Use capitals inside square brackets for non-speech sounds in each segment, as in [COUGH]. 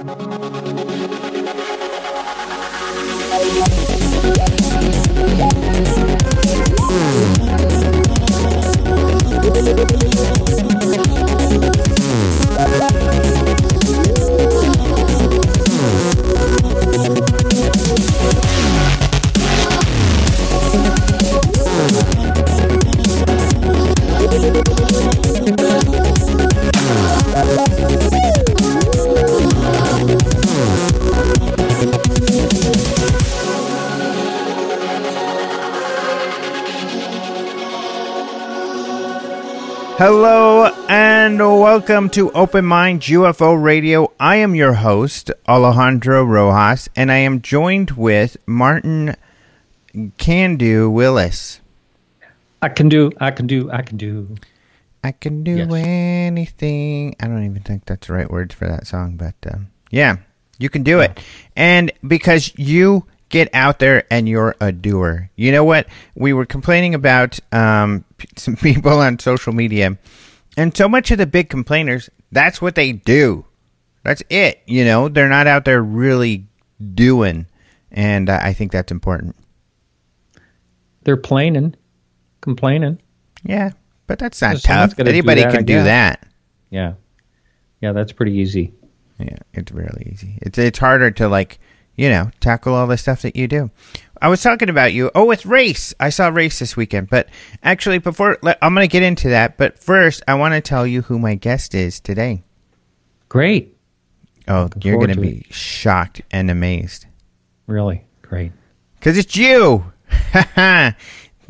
ハハハハ! Hello and welcome to Open Minds UFO Radio. I am your host, Alejandro Rojas, and I am joined with Martin Candu Willis. I can do, I can do, I can do. I can do Yes. anything. I don't even think that's the right words for that song, but um, yeah, you can do it. And because you get out there and you're a doer. You know what? We were complaining about um, [LAUGHS] some people on social media, and so much of the big complainers, that's what they do. That's it. You know, they're not out there really doing. And I think that's important. They're planing, complaining. Yeah, but that's not tough. do Anybody that, can do that. Yeah, yeah, that's pretty easy. Yeah, it's really easy. It's it's harder to like, you know, tackle all the stuff that you do. I was talking about you. Oh, with race. I saw race this weekend. But actually, before I'm going to get into that. But first, I want to tell you who my guest is today. Great, Oh, Looking you're going to be shocked and amazed really great. because it's you. [LAUGHS]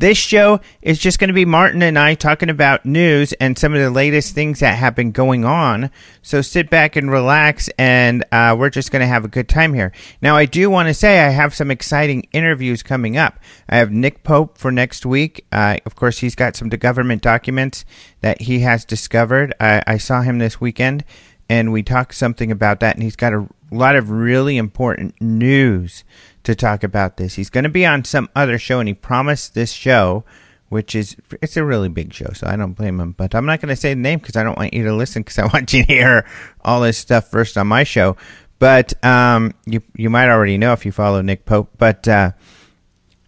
this show is just going to be Martin and I talking about news and some of the latest things that have been going on. So sit back and relax, and uh, we're just going to have a good time here. Now, I do want to say I have some exciting interviews coming up. I have Nick Pope for next week. Uh, of course, he's got some government documents that he has discovered. I, I saw him this weekend, and we talked something about that, and he's got a lot of really important news to talk about this. He's going to be on some other show, and he promised this show, which is it's a really big show, so I don't blame him. But I'm not going to say the name because I don't want you to listen because I want you to hear all this stuff first on my show. But um, you you might already know if you follow Nick Pope, but uh,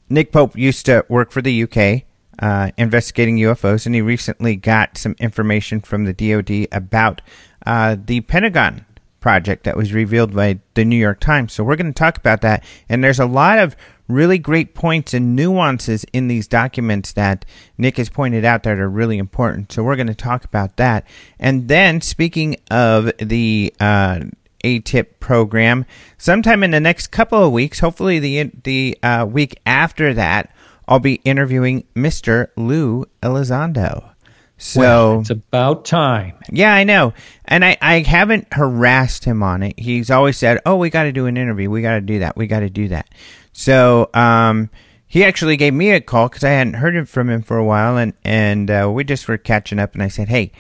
Nick Pope used to work for the UK uh, investigating UFOs, and he recently got some information from the DoD about uh, the Pentagon project that was revealed by the New York Times. So we're going to talk about that, and there's a lot of really great points and nuances in these documents that Nick has pointed out that are really important. So we're going to talk about that, and then speaking of the uh, ATIP program. Sometime in the next couple of weeks, hopefully the the uh, week after that, I'll be interviewing Mr. Lou Elizondo. So Well, it's about time. yeah, I know. And I, I haven't harassed him on it. He's always said, Oh, we got to do an interview. We got to do that. We got to do that. So, um, he actually gave me a call because I hadn't heard from him for a while. And, and, uh, we just were catching up. And I said, Hey,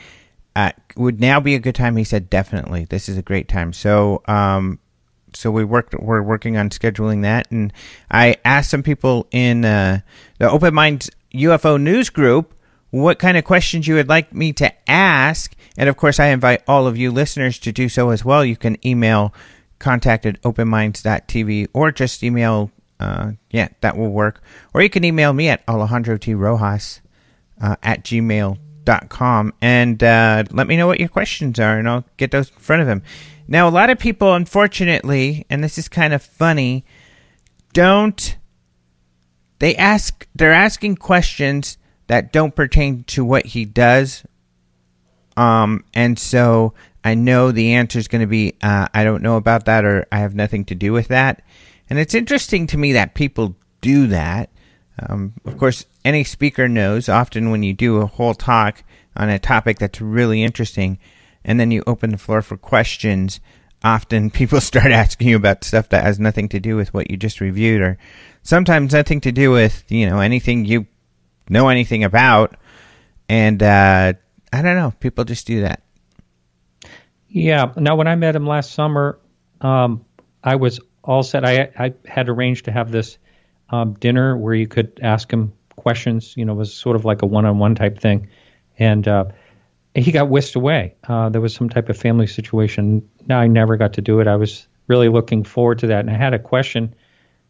uh, would now be a good time? He said, Definitely. This is a great time. So, um, so we worked we're working on scheduling that and i asked some people in uh, the open minds ufo news group what kind of questions you would like me to ask and of course i invite all of you listeners to do so as well you can email contact at openminds.tv or just email uh, yeah that will work or you can email me at alejandro t rojas uh, at gmail.com and uh, let me know what your questions are and I'll get those in front of him. Now, a lot of people, unfortunately, and this is kind of funny, don't. They ask, they're asking questions that don't pertain to what he does. Um, and so I know the answer is going to be, uh, I don't know about that or I have nothing to do with that. And it's interesting to me that people do that. Um, of course, any speaker knows often when you do a whole talk on a topic that's really interesting and then you open the floor for questions, often [LAUGHS] people start asking you about stuff that has nothing to do with what you just reviewed or sometimes nothing to do with, you know, anything you know anything about. And uh, I don't know, people just do that. Yeah. Now, when I met him last summer, um, I was all set. I I had arranged to have this um, dinner where you could ask him questions. You know, it was sort of like a one-on-one type thing, and uh, he got whisked away. Uh, there was some type of family situation. now I never got to do it. I was really looking forward to that, and I had a question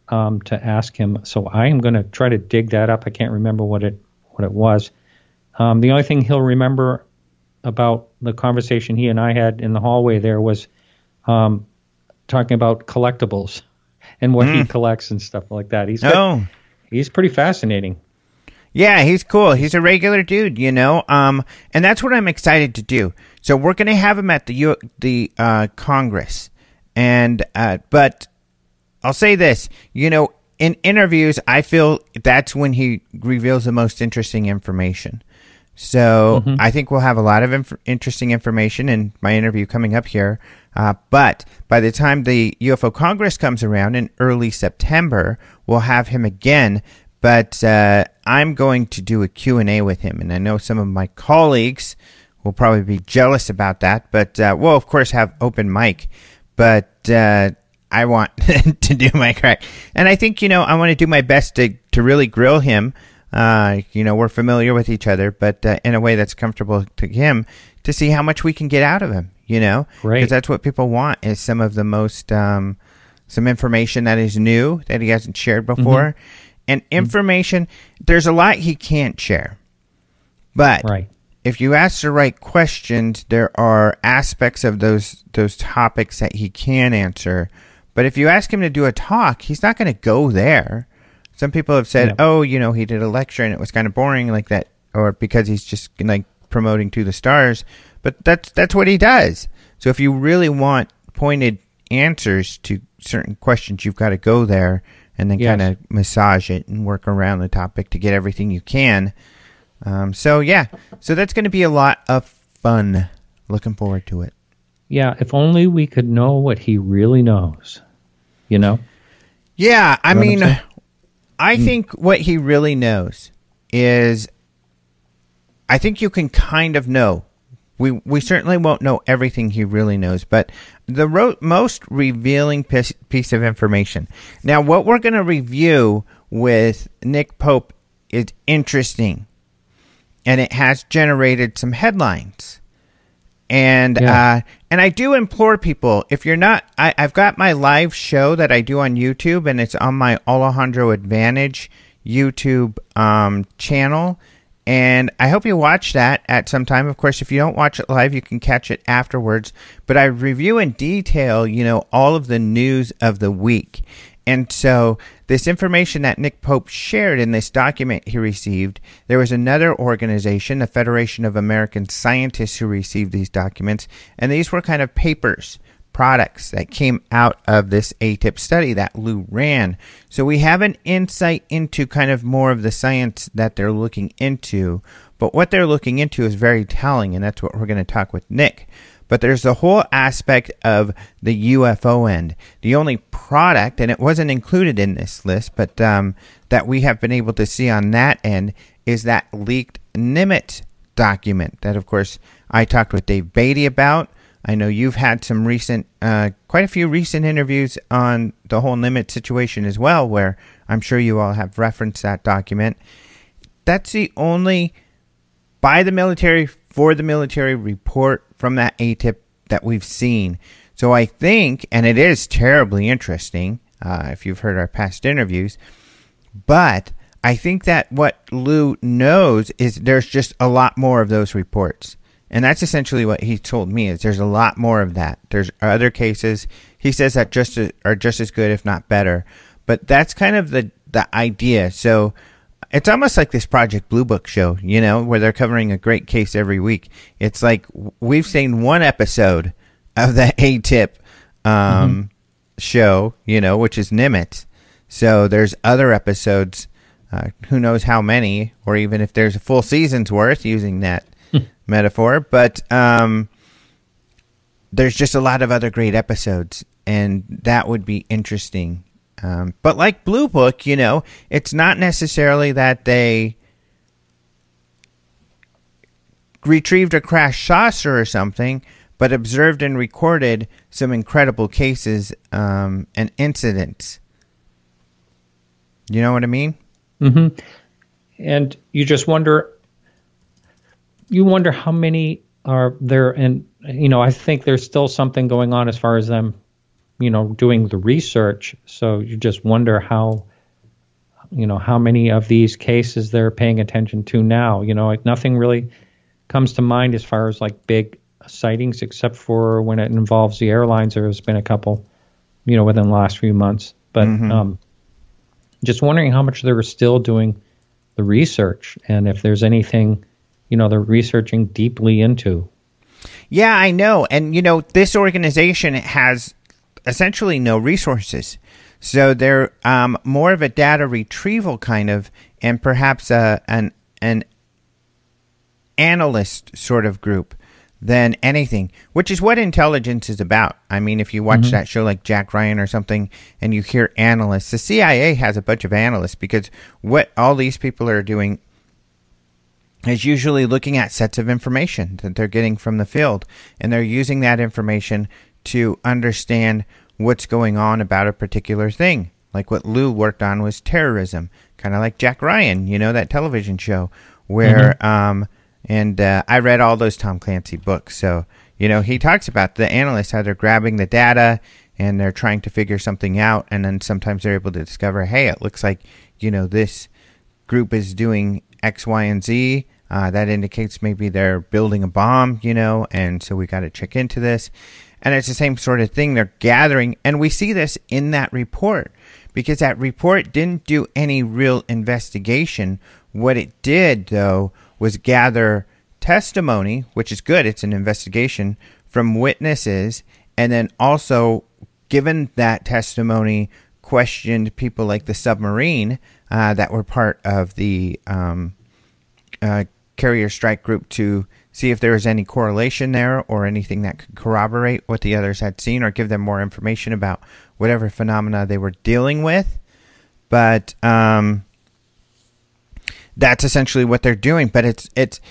um, to ask him. So I am going to try to dig that up. I can't remember what it what it was. Um, the only thing he'll remember about the conversation he and I had in the hallway there was um, talking about collectibles and what mm. he hmm. collects and stuff like that. He's got, oh. he's pretty fascinating. Yeah, he's cool. He's a regular dude, you know. Um, and that's what I'm excited to do. So we're going to have him at the U- the uh, Congress, and uh, but I'll say this, you know, in interviews, I feel that's when he reveals the most interesting information. So mm-hmm. I think we'll have a lot of inf- interesting information in my interview coming up here. Uh, but by the time the UFO Congress comes around in early September, we'll have him again. But uh, I'm going to do a Q&A with him. And I know some of my colleagues will probably be jealous about that. But uh, we'll, of course, have open mic. But uh, I want [LAUGHS] to do my crack. And I think, you know, I want to do my best to, to really grill him uh, you know, we're familiar with each other, but uh, in a way that's comfortable to him to see how much we can get out of him, you know? Because that's what people want is some of the most, um, some information that is new that he hasn't shared before. Mm-hmm. And mm-hmm. information, mm-hmm. there's a lot he can't share. But right. if you ask the right questions, there are aspects of those those topics that he can answer. But if you ask him to do a talk, he's not going to go there. Some people have said, yeah. "Oh, you know, he did a lecture and it was kind of boring like that," or because he's just like promoting to the stars. But that's that's what he does. So if you really want pointed answers to certain questions, you've got to go there and then yes. kind of massage it and work around the topic to get everything you can. Um, so yeah, so that's going to be a lot of fun. Looking forward to it. Yeah, if only we could know what he really knows. You know. Yeah, I you know mean, I mm. think what he really knows is I think you can kind of know. We we certainly won't know everything he really knows, but the ro- most revealing piece, piece of information. Now, what we're going to review with Nick Pope is interesting, and it has generated some headlines. And yeah. uh, and I do implore people if you're not, I, I've got my live show that I do on YouTube, and it's on my Alejandro Advantage YouTube um, channel. And I hope you watch that at some time. Of course, if you don't watch it live, you can catch it afterwards. But I review in detail, you know, all of the news of the week. And so, this information that Nick Pope shared in this document he received, there was another organization, the Federation of American Scientists, who received these documents. And these were kind of papers, products that came out of this ATIP study that Lou ran. So, we have an insight into kind of more of the science that they're looking into. But what they're looking into is very telling, and that's what we're going to talk with Nick. But there's the whole aspect of the UFO end. The only product, and it wasn't included in this list, but um, that we have been able to see on that end is that leaked Nimitz document. That, of course, I talked with Dave Beaty about. I know you've had some recent, uh, quite a few recent interviews on the whole Nimitz situation as well, where I'm sure you all have referenced that document. That's the only by the military for the military report from that ATIP that we've seen. So I think, and it is terribly interesting uh, if you've heard our past interviews, but I think that what Lou knows is there's just a lot more of those reports. And that's essentially what he told me is there's a lot more of that. There's other cases he says that just are just as good if not better. But that's kind of the the idea. So it's almost like this Project Blue Book show, you know, where they're covering a great case every week. It's like we've seen one episode of the [LAUGHS] ATIP um, mm-hmm. show, you know, which is Nimitz. So there's other episodes, uh, who knows how many, or even if there's a full season's worth using that metaphor. But um, there's just a lot of other great episodes, and that would be interesting um, but like Blue Book, you know, it's not necessarily that they retrieved a crashed saucer or something, but observed and recorded some incredible cases um, and incidents. You know what I mean? Mm-hmm. And you just wonder, you wonder how many are there, and you know, I think there's still something going on as far as them, you know, doing the research. So you just wonder how, you know, how many of these cases they're paying attention to now. You know, like nothing really comes to mind as far as like big sightings, except for when it involves the airlines. There has been a couple, you know, within the last few months. But mm-hmm. um, just wondering how much they're still doing the research and if there's anything, you know, they're researching deeply into. Yeah, I know. And, you know, this organization has essentially no resources. So they're um, more of a data retrieval kind of, and perhaps a, an, an analyst sort of group than anything, which is what intelligence is about. I mean, if you watch mm-hmm. that show like Jack Ryan or something and you hear analysts, the CIA has a bunch of analysts because what all these people are doing is usually looking at sets of information that they're getting from the field and they're using that information to understand what's going on about a particular thing. Like what Lou worked on was terrorism, kind of like Jack Ryan, you know, that television show where mm-hmm. um, and uh, I read all those Tom Clancy books. So, you know, he talks about the analysts how they're grabbing the data and they're trying to figure something out. And then sometimes they're able to discover, hey, it looks like, you know, this group is doing X, Y, and Z. Uh, that indicates maybe they're building a bomb, you know, and so we got to check into this. And it's the same sort of thing. They're gathering, and we see this in that report because that report didn't do any real investigation. What it did, though, was gather testimony, which is good, it's an investigation, from witnesses, and then also, given that testimony, questioned people like the submarine uh, that were part of the um, uh, carrier strike group to see if there was any correlation there or anything that could corroborate what the others had seen or give them more information about whatever phenomena they were dealing with. But um, that's essentially what they're doing. But it's it's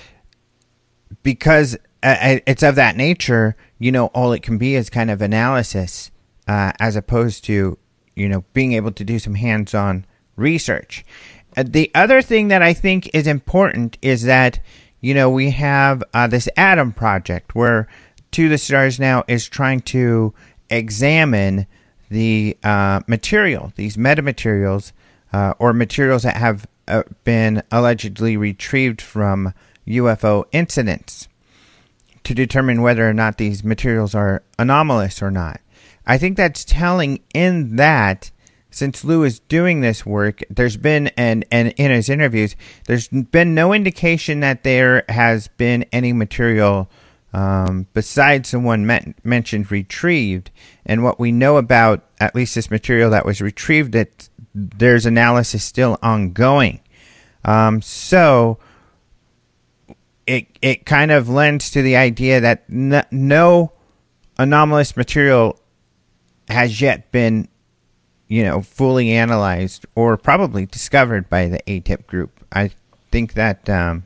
because uh, it's of that nature. You know, all it can be is kind of analysis, uh, as opposed to you know being able to do some hands-on research. Uh, the other thing that I think is important is that you know we have uh, this Adam project where To the Stars now is trying to examine the uh, material, these metamaterials, uh, or materials that have uh, been allegedly retrieved from UFO incidents to determine whether or not these materials are anomalous or not. I think that's telling in that since Lou is doing this work, there's been and and in his interviews, there's been no indication that there has been any material um, besides the one met, mentioned retrieved. And what we know about at least this material that was retrieved, that there's analysis still ongoing. Um, so it it kind of lends to the idea that no anomalous material has yet been, you know, fully analyzed or probably discovered by the ATIP group. I think that um,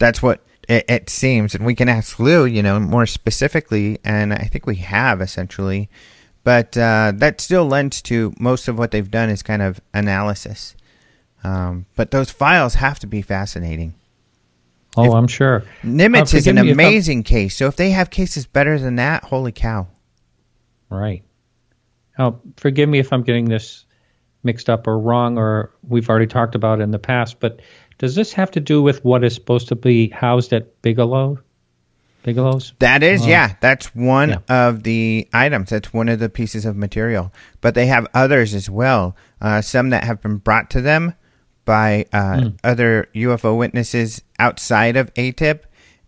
that's what it, it, seems, and we can ask Lou, you know, more specifically, and I think we have essentially. But uh, that still lends to most of what they've done is kind of analysis. Um, but those files have to be fascinating. Oh, if, I'm sure. Nimitz uh, is an amazing case. So if they have cases better than that, holy cow! Right. Oh, forgive me if I'm getting this mixed up or wrong, or we've already talked about it in the past. But does this have to do with what is supposed to be housed at Bigelow? Bigelow's? That is, uh, yeah. That's one yeah. of the items. That's one of the pieces of material. But they have others as well. Uh, some that have been brought to them by uh, mm. other UFO witnesses outside of ATIP,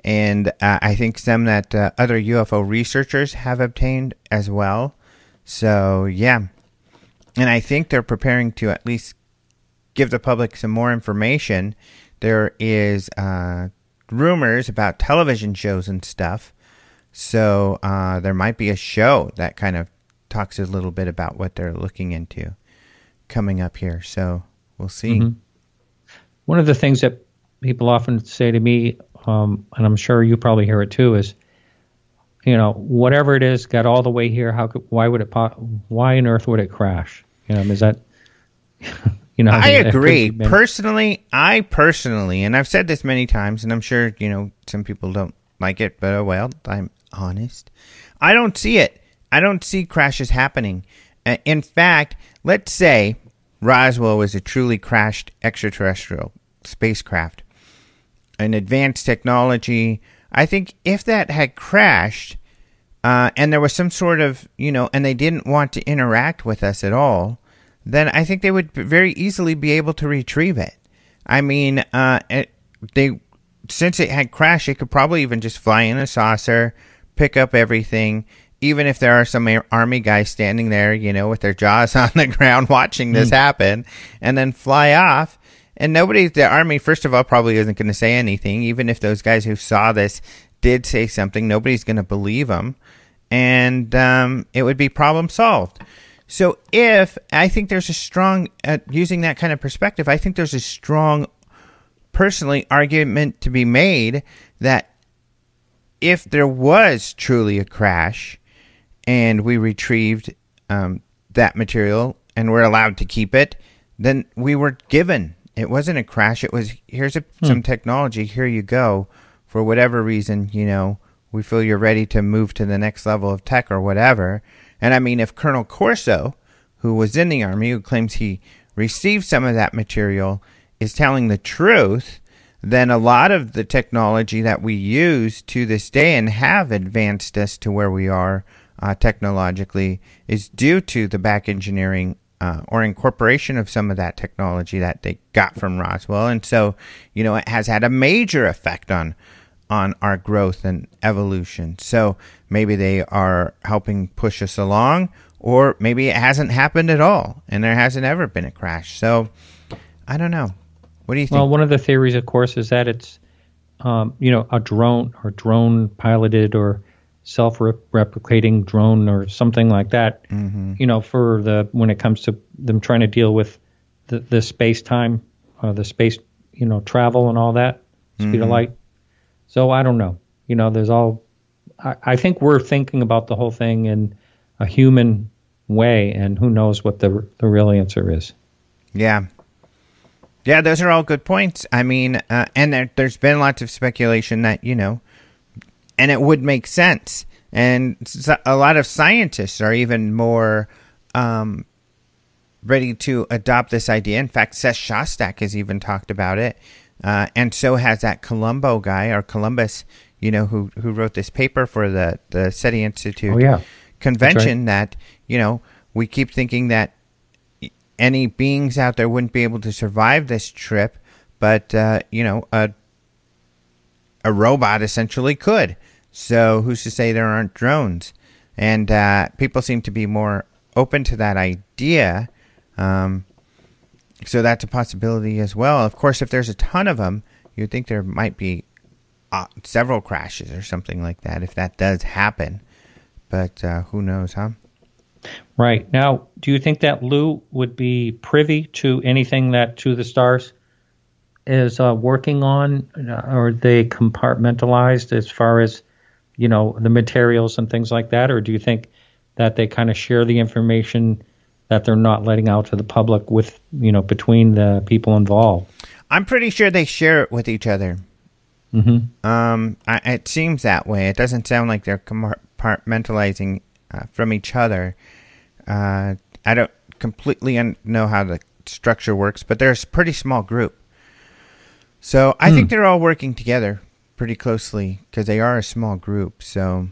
and uh, I think some that uh, other UFO researchers have obtained as well. So, yeah. And I think they're preparing to at least give the public some more information. There is uh, rumors about television shows and stuff. So uh, there might be a show that kind of talks a little bit about what they're looking into coming up here. So we'll see. Mm-hmm. One of the things that people often say to me, um, and I'm sure you probably hear it too, is, you know, whatever it is, got all the way here. How could, why would it? Why on earth would it crash? You know, is that? [LAUGHS] You know, I agree. Personally, I personally, and I've said this many times, and I'm sure, you know, some people don't like it, but oh well, I'm honest. I don't see it. I don't see crashes happening. Uh, in fact, let's say Roswell was a truly crashed extraterrestrial spacecraft, an advanced technology. I think if that had crashed, uh, and there was some sort of, you know, and they didn't want to interact with us at all, then I think they would very easily be able to retrieve it. I mean, uh, it, they since it had crashed, it could probably even just fly in a saucer, pick up everything. Even if there are some army guys standing there, you know, with their jaws [LAUGHS] on the ground watching this happen, and then fly off, and nobody, the army, first of all, probably isn't going to say anything. Even if those guys who saw this did say something, nobody's going to believe them, and um, it would be problem solved. So if I think there's a strong, uh, using that kind of perspective, I think there's a strong, personally, argument to be made that if there was truly a crash and we retrieved um, that material and we're allowed to keep it, then we were given. It wasn't a crash. It was here's a, some technology. Here you go. For whatever reason, you know, we feel you're ready to move to the next level of tech or whatever. And I mean, if Colonel Corso, who was in the army, who claims he received some of that material, is telling the truth, then a lot of the technology that we use to this day and have advanced us to where we are uh, technologically is due to the back engineering uh, or incorporation of some of that technology that they got from Roswell. And so, you know, it has had a major effect on on our growth and evolution. So maybe they are helping push us along, or maybe it hasn't happened at all and there hasn't ever been a crash. So I don't know. What do you think? Well, one of the theories, of course, is that it's, um, you know, a drone or drone piloted or self-replicating drone or something like that. Mm-hmm. You know, for the when it comes to them trying to deal with the, the space time, uh, the space, you know, travel and all that speed Mm-hmm. of light. So I don't know. You know, there's all. I, I think we're thinking about the whole thing in a human way, and who knows what the the real answer is. Yeah. Yeah, those are all good points. I mean, uh, and there, there's been lots of speculation that, you know, and it would make sense. And a lot of scientists are even more um, ready to adopt this idea. In fact, Seth Shostak has even talked about it. Uh, and so has that Columbo guy, or Columbus, you know, who, who wrote this paper for the, the SETI Institute Oh yeah. convention that you know we keep thinking that any beings out there wouldn't be able to survive this trip, but uh, you know a a robot essentially could. So who's to say there aren't drones? And uh, people seem to be more open to that idea. Um, so that's a possibility as well. Of course, if there's a ton of them, you'd think there might be uh, several crashes or something like that if that does happen. But uh, who knows, huh? Right. Now, do you think that Lou would be privy to anything that To the Stars is uh, working on? Uh, Are they compartmentalized as far as, you know, the materials and things like that? Or do you think that they kind of share the information that they're not letting out to the public with, you know, between the people involved? I'm pretty sure they share it with each other. Mm-hmm. Um, I, it seems that way. It doesn't sound like they're compartmentalizing uh, from each other. Uh, I don't completely un- know how the structure works, but they're a pretty small group. So I think they're all working together pretty closely because they are a small group. So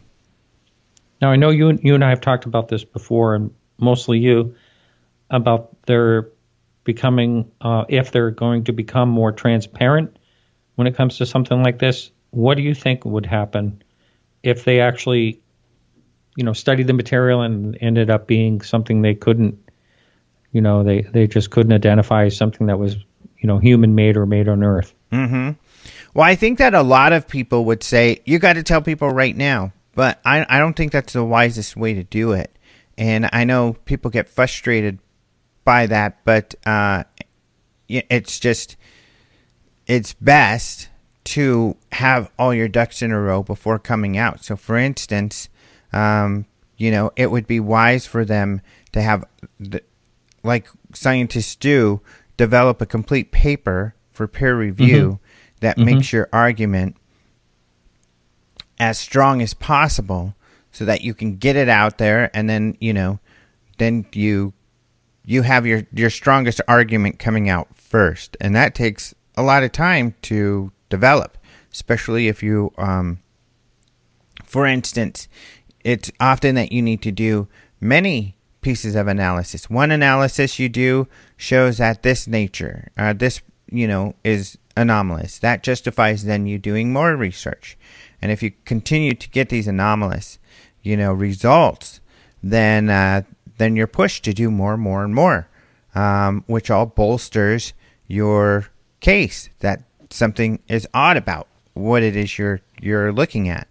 Now, I know you, and- you and I have talked about this before, and mostly you, about their becoming, uh, if they're going to become more transparent when it comes to something like this. What do you think would happen if they actually, you know, studied the material and ended up being something they couldn't, you know, they, they just couldn't identify as something that was, you know, human made or made on Earth? Mm-hmm. Well, I think that a lot of people would say you got to tell people right now, but I I don't think that's the wisest way to do it. And I know people get frustrated by that, but uh, it's just it's best to have all your ducks in a row before coming out. So, for instance, um, you know, it would be wise for them to have, the, like scientists do, develop a complete paper for peer review Mm-hmm. that makes your argument as strong as possible so that you can get it out there and then you know then you you have your your strongest argument coming out first. And that takes a lot of time to develop especially if you um for instance it's often that you need to do many pieces of analysis. One analysis you do shows that this nature uh, this you know is anomalous. That justifies then you doing more research. And if you continue to get these anomalous you know results then uh, then you're pushed to do more and more and more um, which all bolsters your case that something is odd about what it is you're you're looking at.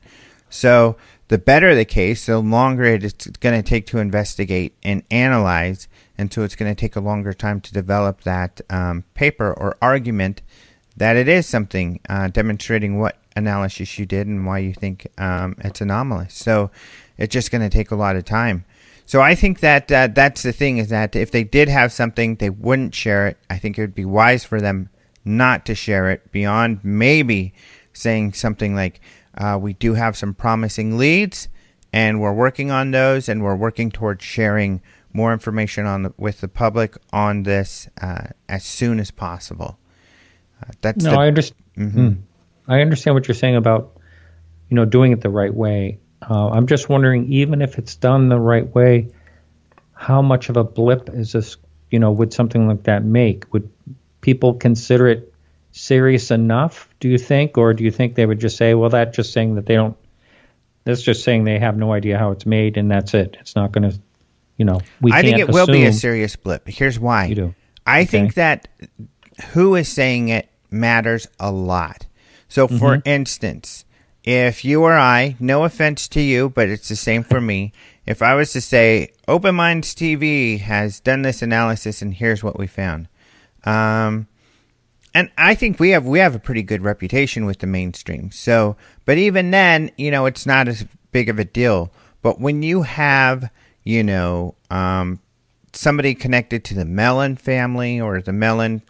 So the better the case, the longer it is going to take to investigate and analyze, and so it's going to take a longer time to develop that um, paper or argument that it is something uh, demonstrating what analysis you did and why you think um, it's anomalous. So it's just going to take a lot of time. So I think that uh, that's the thing is that if they did have something, they wouldn't share it. I think it would be wise for them not to share it beyond maybe saying something like, uh, we do have some promising leads, and we're working on those, and we're working towards sharing more information on the, with the public on this uh, as soon as possible. Uh, that's No, the, I understand. I understand what you're saying about, you know, doing it the right way. Uh, I'm just wondering, even if it's done the right way, how much of a blip is this? You know, would something like that make? Would people consider it serious enough? Do you think, or do you think they would just say, "Well, that's just saying that they don't." That's just saying they have no idea how it's made, and that's it. It's not going to, you know, we I think it will be a serious blip. Here's why. You do. I Okay. think that who is saying it matters a lot. So, for Mm-hmm. instance, if you or I, no offense to you, but it's the same for me, if I was to say, Open Minds TV has done this analysis and here's what we found. Um, and I think we have we have a pretty good reputation with the mainstream. So, but even then, you know, it's not as big of a deal. But when you have, you know, um, somebody connected to the Mellon family or the Mellon,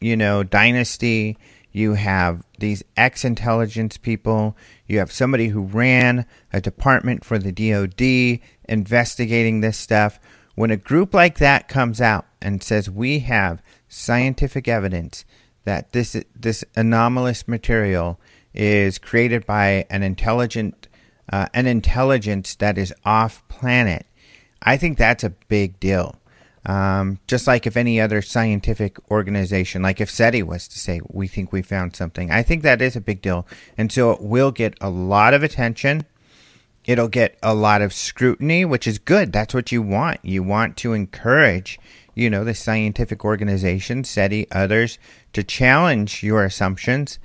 you know, dynasty, you have these ex-intelligence people, you have somebody who ran a department for the DoD investigating this stuff. When a group like that comes out and says we have scientific evidence that this this anomalous material is created by an intelligent uh, an intelligence that is off planet, I think that's a big deal. Um, just like if any other scientific organization, like if SETI was to say, we think we found something, I think that is a big deal. And so it will get a lot of attention. It'll get a lot of scrutiny, which is good. That's what you want. You want to encourage, you know, the scientific organizations, SETI, others, to challenge your assumptions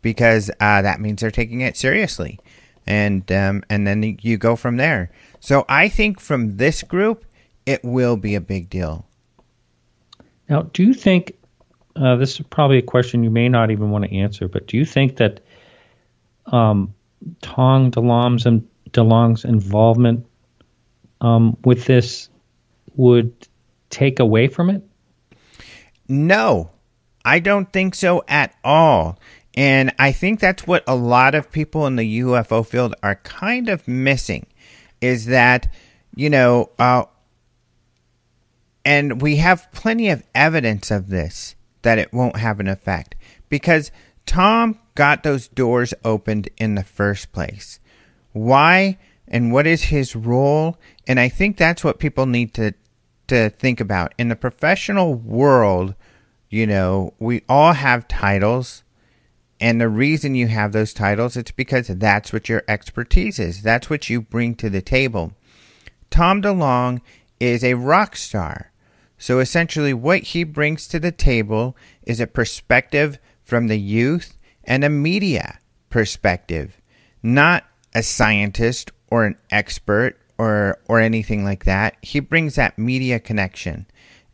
because uh, that means they're taking it seriously. And, um, and then you go from there. So I think from this group, it will be a big deal. Now, do you think uh, this is probably a question you may not even want to answer, but do you think that um, Tom DeLonge's and DeLonge's involvement um, with this would take away from it? No, I don't think so at all. And I think that's what a lot of people in the UFO field are kind of missing is that, you know, uh, and we have plenty of evidence of this that it won't have an effect because Tom got those doors opened in the first place. Why and what is his role? And I think that's what people need to to think about. In the professional world, you know, we all have titles. And the reason you have those titles, it's because that's what your expertise is. That's what you bring to the table. Tom DeLonge is a rock star. So essentially, what he brings to the table is a perspective from the youth and a media perspective, not a scientist or an expert or or anything like that. He brings that media connection,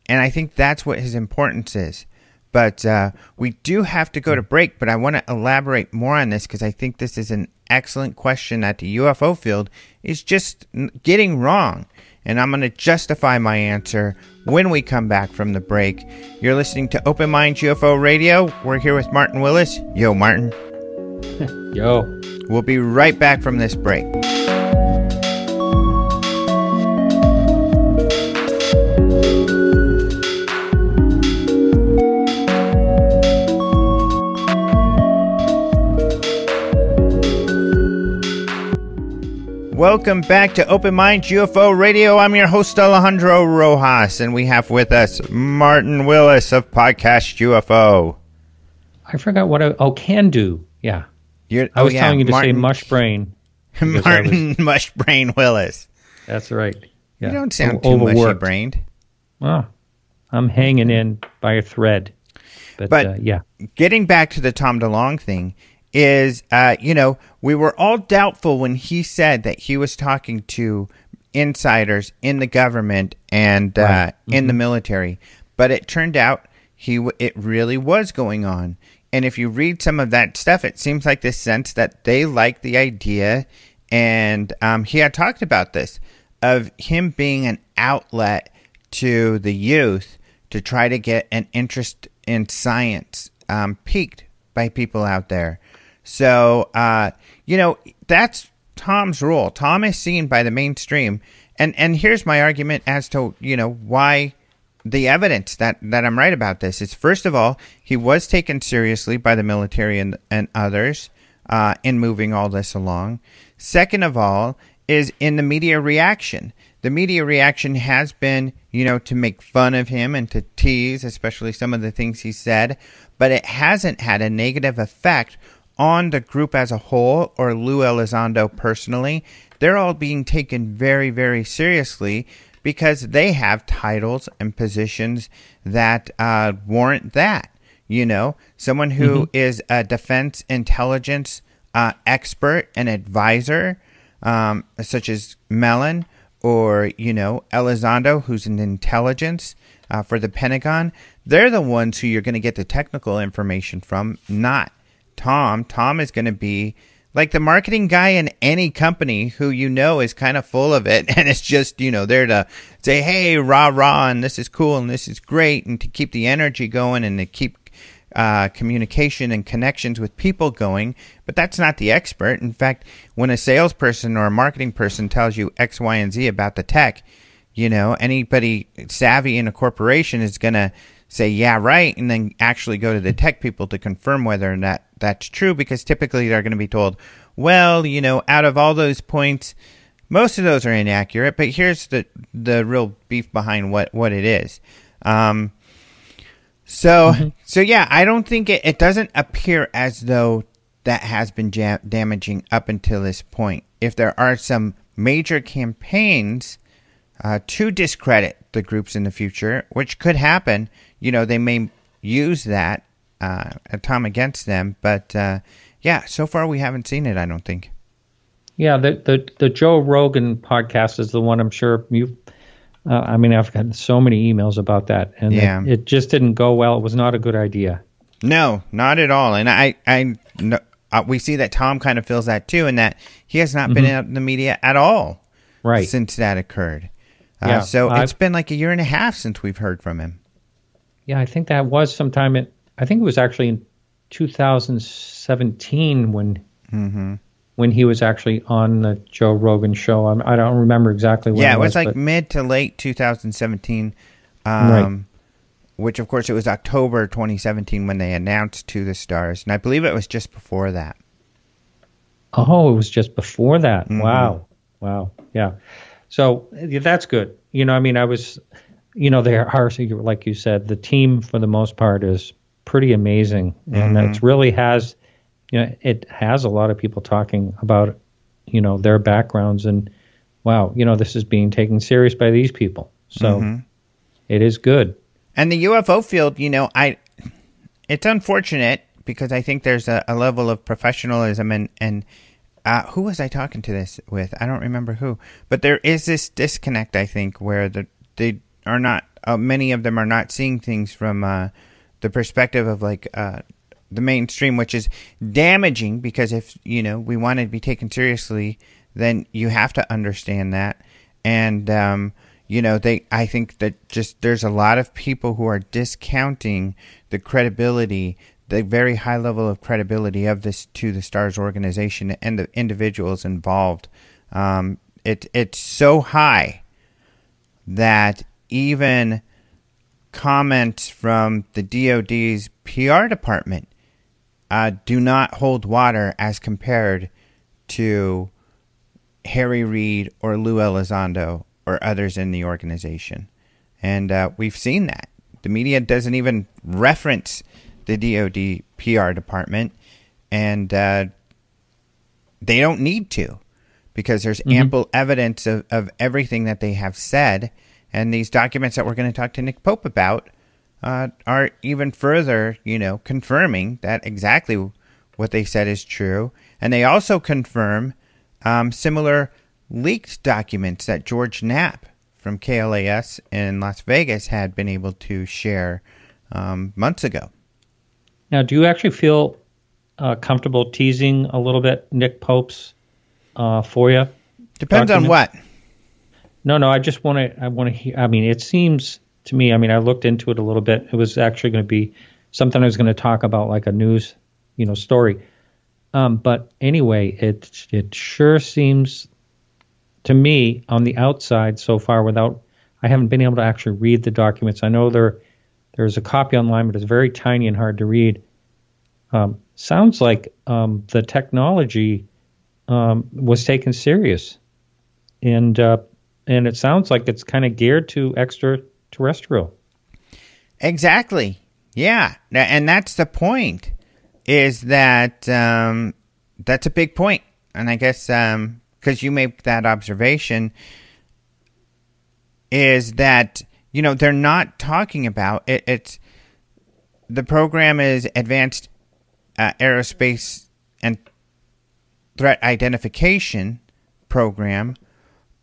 and I think that's what his importance is. But uh, we do have to go to break. But I want to elaborate more on this because I think this is an excellent question that the UFO field is just getting wrong. and I'm going to justify my answer when we come back from the break. You're listening to Open Minds UFO Radio. We're here with Martin Willis. Yo, Martin. [LAUGHS] Yo. We'll be right back from this break. Welcome back to Open Minds UFO Radio. I'm your host, Alejandro Rojas, and we have with us Martin Willis of Podcast UFO. I forgot what I, oh, can do. Yeah. You're, I was oh, yeah, telling you to Martin, say mush brain. Martin [LAUGHS] I Martin Mushbrain Willis. That's right. Yeah. You don't sound O- too mushy brained. Well, I'm hanging in by a thread. But, But- uh, yeah. getting back to the Tom DeLonge thing is, uh, you know, we were all doubtful when he said that he was talking to insiders in the government and uh, Right. in the military, but it turned out he w- it really was going on. And if you read some of that stuff, it seems like this sense that they like the idea, and um, he had talked about this of him being an outlet to the youth to try to get an interest in science um, piqued by people out there. So, uh, you know, that's Tom's role. Tom is seen by the mainstream. And, and here's my argument as to, you know, why the evidence that, that I'm right about this is first of all, he was taken seriously by the military and, and others uh, in moving all this along. Second of all, is in the media reaction. The media reaction has been, you know, to make fun of him and to tease, especially some of the things he said, but it hasn't had a negative effect on the group as a whole or Lou Elizondo personally. They're all being taken very, very seriously because they have titles and positions that uh, warrant that. You know, someone who is a defense intelligence uh, expert and advisor, um, such as Mellon or, you know, Elizondo, who's an intelligence uh, for the Pentagon, they're the ones who you're going to get the technical information from, not Tom. Tom is going to be like the marketing guy in any company who you know is kind of full of it [LAUGHS] and it's just, you know, there to say, hey, rah, rah, and this is cool and this is great, and to keep the energy going and to keep uh, communication and connections with people going. But that's not the expert. In fact, when a salesperson or a marketing person tells you X, Y, and Z about the tech, you know, anybody savvy in a corporation is going to say, yeah, right, and then actually go to the tech people to confirm whether or not that's true because typically they're going to be told, well, you know, out of all those points, most of those are inaccurate, but here's the the real beef behind what what it is. Um, so so yeah, I don't think it, it doesn't appear as though that has been jam- damaging up until this point. If there are some major campaigns uh, to discredit the groups in the future, which could happen, you know, they may use that uh, Tom against them. But uh, yeah, so far we haven't seen it. I don't think. Yeah, the, the the Joe Rogan podcast is the one I'm sure you. Uh, I mean, I've gotten so many emails about that, and Yeah. it, it just didn't go well. It was not a good idea. No, not at all. And I, I, no, uh, we see that Tom kind of feels that too, and that he has not been out in the media at all Right. since that occurred. Uh, Yeah, so I've- it's been like a year and a half since we've heard from him. Yeah, I think that was sometime in. I think it was actually in 2017 when Mm-hmm. when he was actually on the Joe Rogan show. I'm, I don't remember exactly when. yeah, it it was like mid to late 2017. Um, Right. Which, of course, it was October 2017 when they announced to the stars, and I believe it was just before that. Oh, it was just before that. Mhm. Wow. Wow. Yeah. So yeah, that's good. You know, I mean, I was, you know, there are, like you said, the team for the most part is pretty amazing. And Mhm. it's really has, you know, it has a lot of people talking about, you know, their backgrounds and, wow, you know, this is being taken serious by these people. So Mhm. it is good. And the UFO field, you know, I it's unfortunate because I think there's a, a level of professionalism and and uh, who was I talking to this with? I don't remember who, but there is this disconnect. I think where the they are not uh, many of them are not seeing things from uh, the perspective of like uh, the mainstream, which is damaging because if you know we want to be taken seriously, then you have to understand that. and um, you know they. I think that just there's a lot of people who are discounting the credibility, the very high level of credibility of this to the Stars organization and the individuals involved. Um, it it's so high that even comments from the DoD's PR department uh, do not hold water as compared to Harry Reid or Lou Elizondo or others in the organization. And uh, we've seen that. The media doesn't even reference the DoD PR department, and uh, they don't need to because there's mm-hmm. ample evidence of, of everything that they have said. And these documents that we're going to talk to Nick Pope about uh, are even further, you know, confirming that exactly what they said is true. And they also confirm um, similar leaked documents that George Knapp from KLAS in Las Vegas had been able to share um, months ago. Now, do you actually feel uh, comfortable teasing a little bit Nick Pope's uh, for you? Depends on what. No, no. I just want to. I want to hear. I mean, it seems to me. I mean, I looked into it a little bit. It was actually going to be something I was going to talk about, like a news, you know, story. Um, but anyway, it it sure seems to me on the outside so far, without I haven't been able to actually read the documents. I know there there's a copy online, but it's very tiny and hard to read. Um, sounds like um, the technology um, was taken serious, and uh, and it sounds like it's kind of geared to extraterrestrial. Exactly. Yeah, and that's the point. Is that um, that's a big point. and I guess because um, you make that observation, is that you know they're not talking about it, it's the program is advanced uh, aerospace and threat identification program,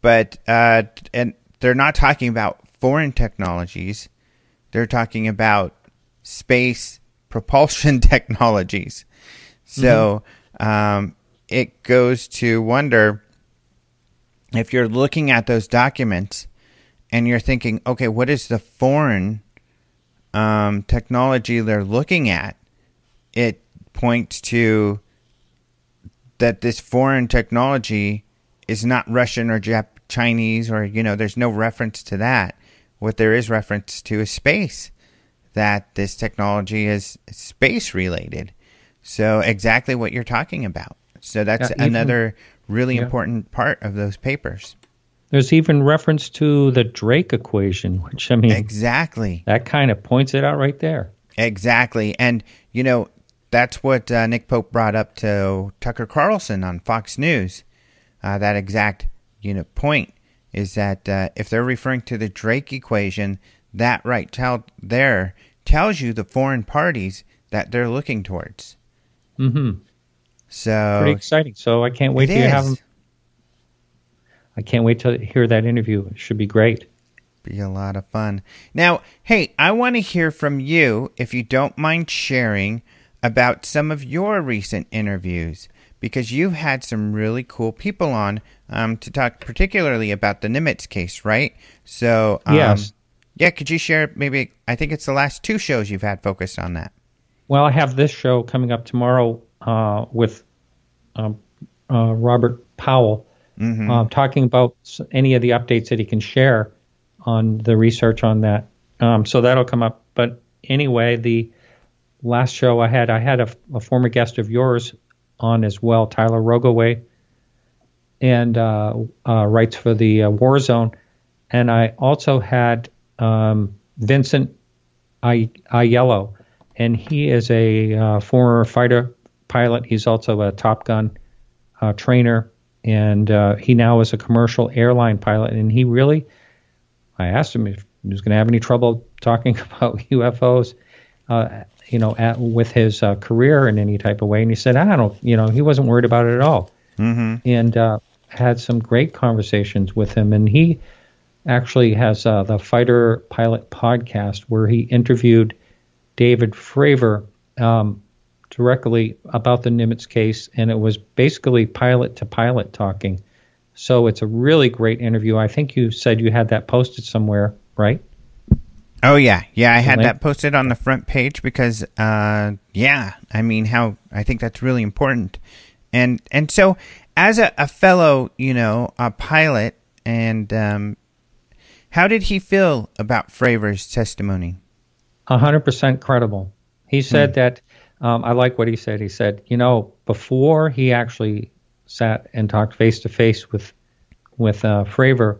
but uh, and they're not talking about foreign technologies. They're talking about space propulsion [LAUGHS] technologies. So mm-hmm. um, it goes to wonder if you're looking at those documents and you're thinking, okay, what is the foreign um, technology they're looking at? It points to that this foreign technology is not Russian or Jap- Chinese or you know there's no reference to that. What there is reference to is space. That this technology is space related. So exactly what you're talking about. So that's yeah, even, another really yeah. important part of those papers. There's even reference to the Drake equation, which I mean exactly that kind of points it out right there. Exactly, and you know that's what uh, Nick Pope brought up to Tucker Carlson on Fox News. Uh, that exact unit point is that uh, if they're referring to the Drake equation, that right tell there tells you the foreign parties that they're looking towards. Mm-hmm. So pretty exciting. So I can't wait to is. have them. I can't wait to hear that interview. It should be great. Be a lot of fun. Now, hey, I want to hear from you if you don't mind sharing about some of your recent interviews because you've had some really cool people on um, to talk particularly about the Nimitz case, right? So, um, yes. Yeah, could you share maybe? I think it's the last two shows you've had focused on that. Well, I have this show coming up tomorrow uh, with um, uh, Robert Powell mm-hmm. uh, talking about any of the updates that he can share on the research on that. Um, so that'll come up. But anyway, the last show I had, I had a, a former guest of yours on as well, Tyler Rogoway, and uh, uh, writes for the uh, War Zone. And I also had um, Vincent Aiello, and he is a uh, former fighter pilot. He's also a Top Gun uh, trainer, and uh, he now is a commercial airline pilot. And he really, I asked him if he was going to have any trouble talking [LAUGHS] about UFOs you know, at, with his uh, career in any type of way. And he said, I don't, you know, he wasn't worried about it at all. Mm-hmm. And uh, had some great conversations with him. And he actually has uh, the Fighter Pilot podcast where he interviewed David Fravor um, directly about the Nimitz case. And it was basically pilot to pilot talking. So it's a really great interview. I think you said you had that posted somewhere, right? Oh yeah, yeah. I had that posted on the front page because, uh, yeah, I mean, how I think that's really important, and and so as a, a fellow, you know, a pilot, and um, how did he feel about Fravor's testimony? hundred percent credible. He said hmm. that. Um, I like what he said. He said, you know, before he actually sat and talked face to face with with uh, Fravor,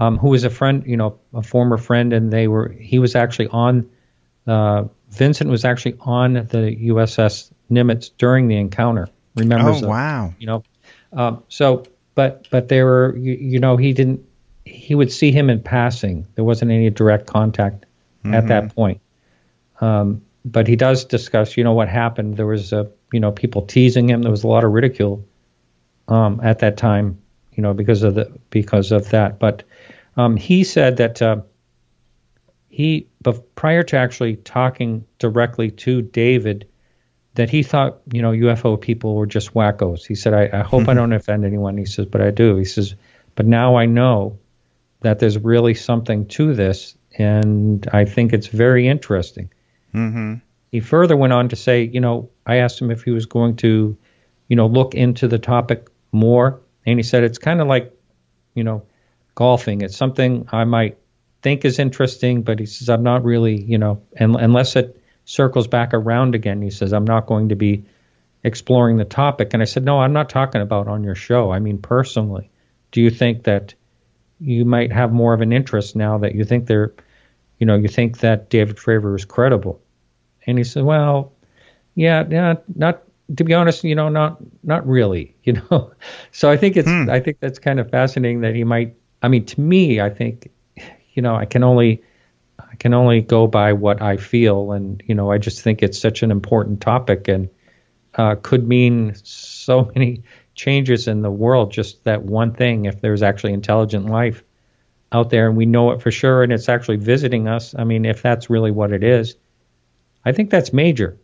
um, who was a friend, you know, a former friend, and they were. He was actually on. Uh, Vincent was actually on the USS Nimitz during the encounter. Remember? Oh wow! You know, um, so but but there were you, you, know he didn't he would see him in passing. There wasn't any direct contact mm-hmm. at that mm-hmm. point. Um, but he does discuss, you know, what happened. There was, a, you know, people teasing him. There was a lot of ridicule um, at that time, you know, because of the because of that. But um, he said that uh, he, but prior to actually talking directly to David, that he thought, you know, UFO people were just wackos. He said, I, I hope I don't offend anyone. He says, but I do. He says, but now I know that there's really something to this, and I think it's very interesting. Mm-hmm. He further went on to say, you know, I asked him if he was going to, you know, look into the topic more, and he said it's kind of like, you know, golfing. It's something I might think is interesting, but he says I'm not really, you know, and, unless it circles back around again, he says I'm not going to be exploring the topic. And I said, no, I'm not talking about on your show. I mean personally. Do you think that you might have more of an interest now that you think they're you know, you think that David Fravor is credible. And he said, well, yeah, yeah, not to be honest, you know, not not really, [LAUGHS] you know. So I think it's hmm. I think that's kind of fascinating that he might. I mean, to me, I think, you know, I can only I can only go by what I feel, and you know, I just think it's such an important topic and uh, could mean so [LAUGHS] many changes in the world. Just that one thing, if there's actually intelligent life out there and we know it for sure and it's actually visiting us, I mean, if that's really what it is, I think that's major.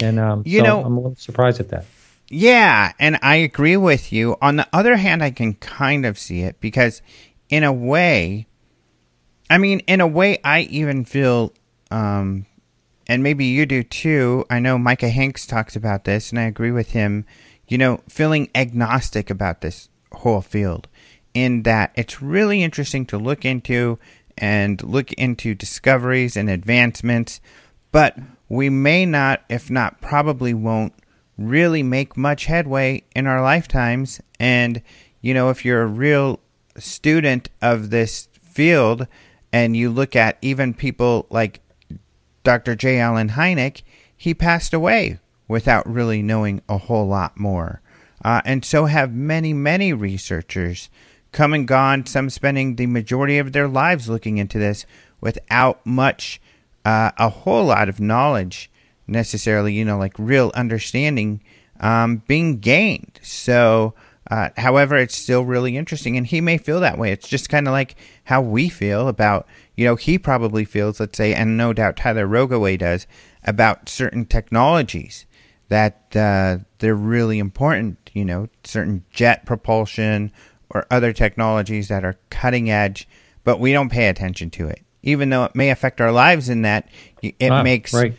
And um, you so know, I'm a little surprised at that. Yeah, and I agree with you. On the other hand, I can kind of see it because, in a way, I mean, in a way, I even feel, um, and maybe you do too. I know Micah Hanks talks about this, and I agree with him. You know, feeling agnostic about this whole field in that it's really interesting to look into and look into discoveries and advancements, but we may not, if not probably won't, really make much headway in our lifetimes. And, you know, if you're a real student of this field and you look at even people like Dr. J. Allen Hynek, he passed away without really knowing a whole lot more. Uh, and so have many, many researchers come and gone, some spending the majority of their lives looking into this without much, uh, a whole lot of knowledge necessarily, you know, like real understanding um, being gained. So, uh, however, it's still really interesting, and he may feel that way. It's just kind of like how we feel about, you know, he probably feels, let's say, and no doubt Tyler Rogoway does, about certain technologies that uh, they're really important, you know, certain jet propulsion or other technologies that are cutting edge, but we don't pay attention to it. Even though it may affect our lives in that it ah, makes right.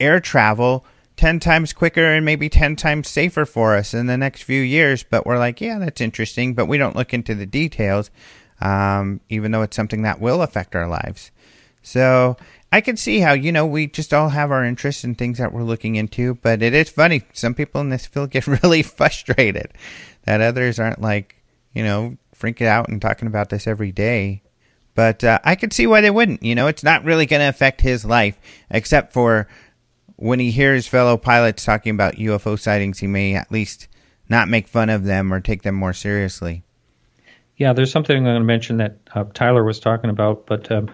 Air travel 10 times quicker and maybe 10 times safer for us in the next few years. But we're like, yeah, that's interesting. But we don't look into the details, um, even though it's something that will affect our lives. So I can see how, you know, we just all have our interests in things that we're looking into. But it is funny. Some people in this field get [LAUGHS] really frustrated that others aren't like, you know, freaking out and talking about this every day. But uh, I could see why they wouldn't. You know, it's not really going to affect his life, except for when he hears fellow pilots talking about UFO sightings, he may at least not make fun of them or take them more seriously. Yeah, there's something I'm going to mention that uh, Tyler was talking about, but um,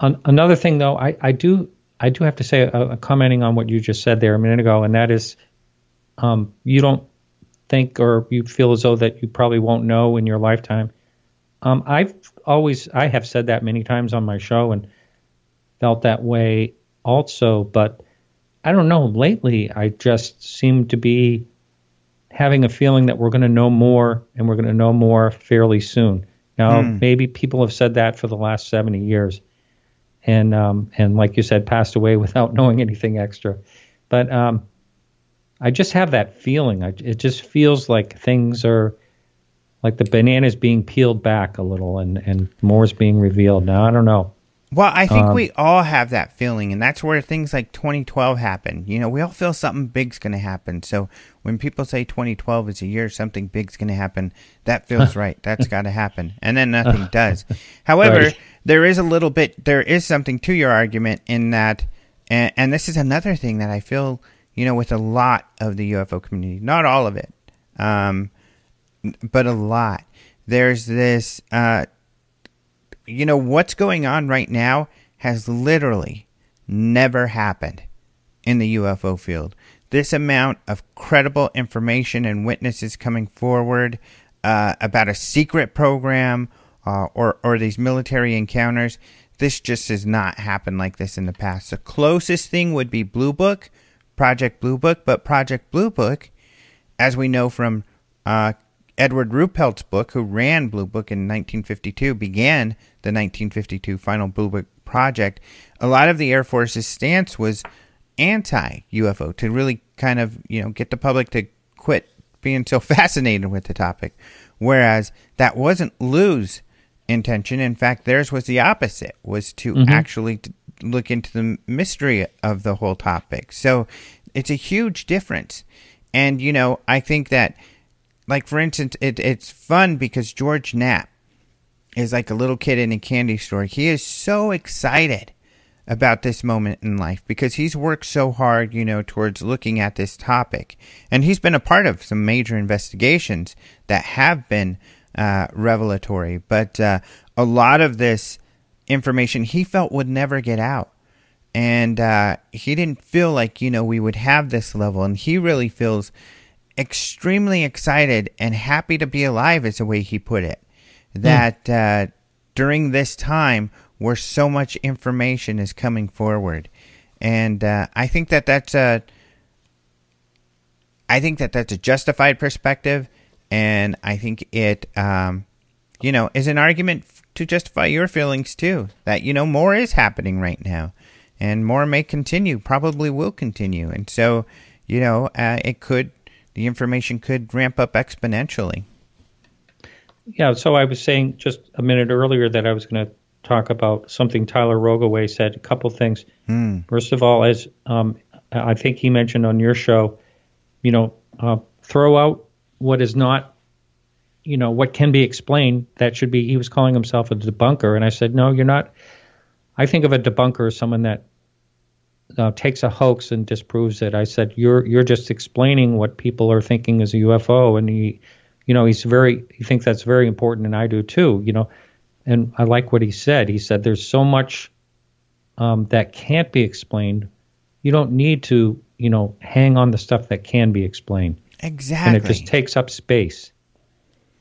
an- another thing though, I, I do I do have to say, uh, commenting on what you just said there a minute ago, and that is, um, you don't think or you feel as though that you probably won't know in your lifetime. Um, I've always I have said that many times on my show and felt that way also, but I don't know. Lately, I just seem to be having a feeling that we're going to know more and we're going to know more fairly soon. Now, mm. maybe people have said that for the last 70 years, and um, and like you said, passed away [LAUGHS] without knowing anything extra. But um, I just have that feeling. I, it just feels like things are like the banana's being peeled back a little, and and more is being revealed. Now, I don't know. Well, I think um, we all have that feeling, and that's where things like 2012 happen. You know, we all feel something big's going to happen. So when people say 2012 is a year something big's going to happen, that feels [LAUGHS] right. That's got to happen, and then nothing [LAUGHS] does. However, right. there is a little bit, there is something to your argument in that, and, and this is another thing that I feel, you know, with a lot of the UFO community, not all of it, um, but a lot. There's this. Uh, you know, what's going on right now has literally never happened in the UFO field. This amount of credible information and witnesses coming forward uh, about a secret program uh, or, or these military encounters, this just has not happened like this in the past. The closest thing would be Blue Book, Project Blue Book, but Project Blue Book, as we know from uh, Edward Ruppelt's book, who ran Blue Book in 1952, began the 1952 final Blue Book project. A lot of the Air Force's stance was anti UFO to really kind of, you know, get the public to quit being so [LAUGHS] fascinated with the topic. Whereas that wasn't Lou's intention. In fact, theirs was the opposite, was to mm-hmm. actually look into the mystery of the whole topic. So it's a huge difference. And, you know, I think that like for instance, it, it's fun because George Knapp is like a little kid in a candy store. He is so excited about this moment in life because he's worked so hard, you know, towards looking at this topic. And he's been a part of some major investigations that have been uh, revelatory. But uh, a lot of this information he felt would never get out. And uh, he didn't feel like, you know, we would have this level. And he really feels extremely excited and happy to be alive, is the way he put it. That mm. uh, during this time where so much information is coming forward, and uh, I think that that's a, I think that that's a justified perspective, and I think it, um, you know, is an argument to justify your feelings too. That you know more is happening right now, and more may continue, probably will continue, and so you know uh, it could the information could ramp up exponentially. Yeah, so I was saying just a minute earlier that I was going to talk about something Tyler Rogoway said. A couple things. Mm. First of all, as um, I think he mentioned on your show, you know, uh, throw out what is not, you know, what can be explained. That should be. He was calling himself a debunker, and I said, no, you're not. I think of a debunker as someone that uh, takes a hoax and disproves it. I said, "You're you're just explaining what people are thinking is a UFO," and he, you know, he's very he thinks that's very important, and I do too. You know, and I like what he said. He said, "There's so much um, that can't be explained. You don't need to, you know, hang on the stuff that can be explained." Exactly. And it just takes up space.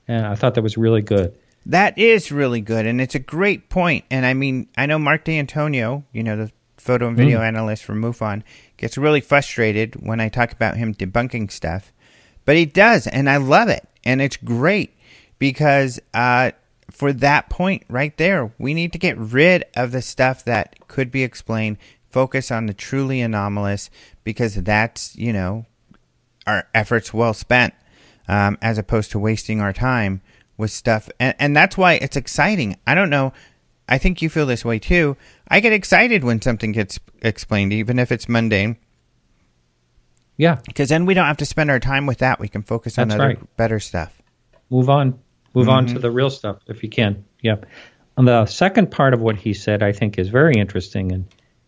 And I thought that was really good. That is really good, and it's a great point. And I mean, I know Mark D'Antonio, you know, the photo and video mm. analyst from MUFON, gets really frustrated when I talk about him debunking stuff. But he does, and I love it. And it's great because uh, for that point right there, we need to get rid of the stuff that could be explained, focus on the truly anomalous, because that's, you know, our efforts well spent um, as opposed to wasting our time with stuff. And, and that's why it's exciting. I don't know. I think you feel this way too. I get excited when something gets explained, even if it's mundane. Yeah. Because then we don't have to spend our time with that. We can focus on other right. better stuff. Move on. Move mm-hmm. on to mm-hmm. the real stuff if you can. Yeah. And the second part of what he said, I think, is very interesting. And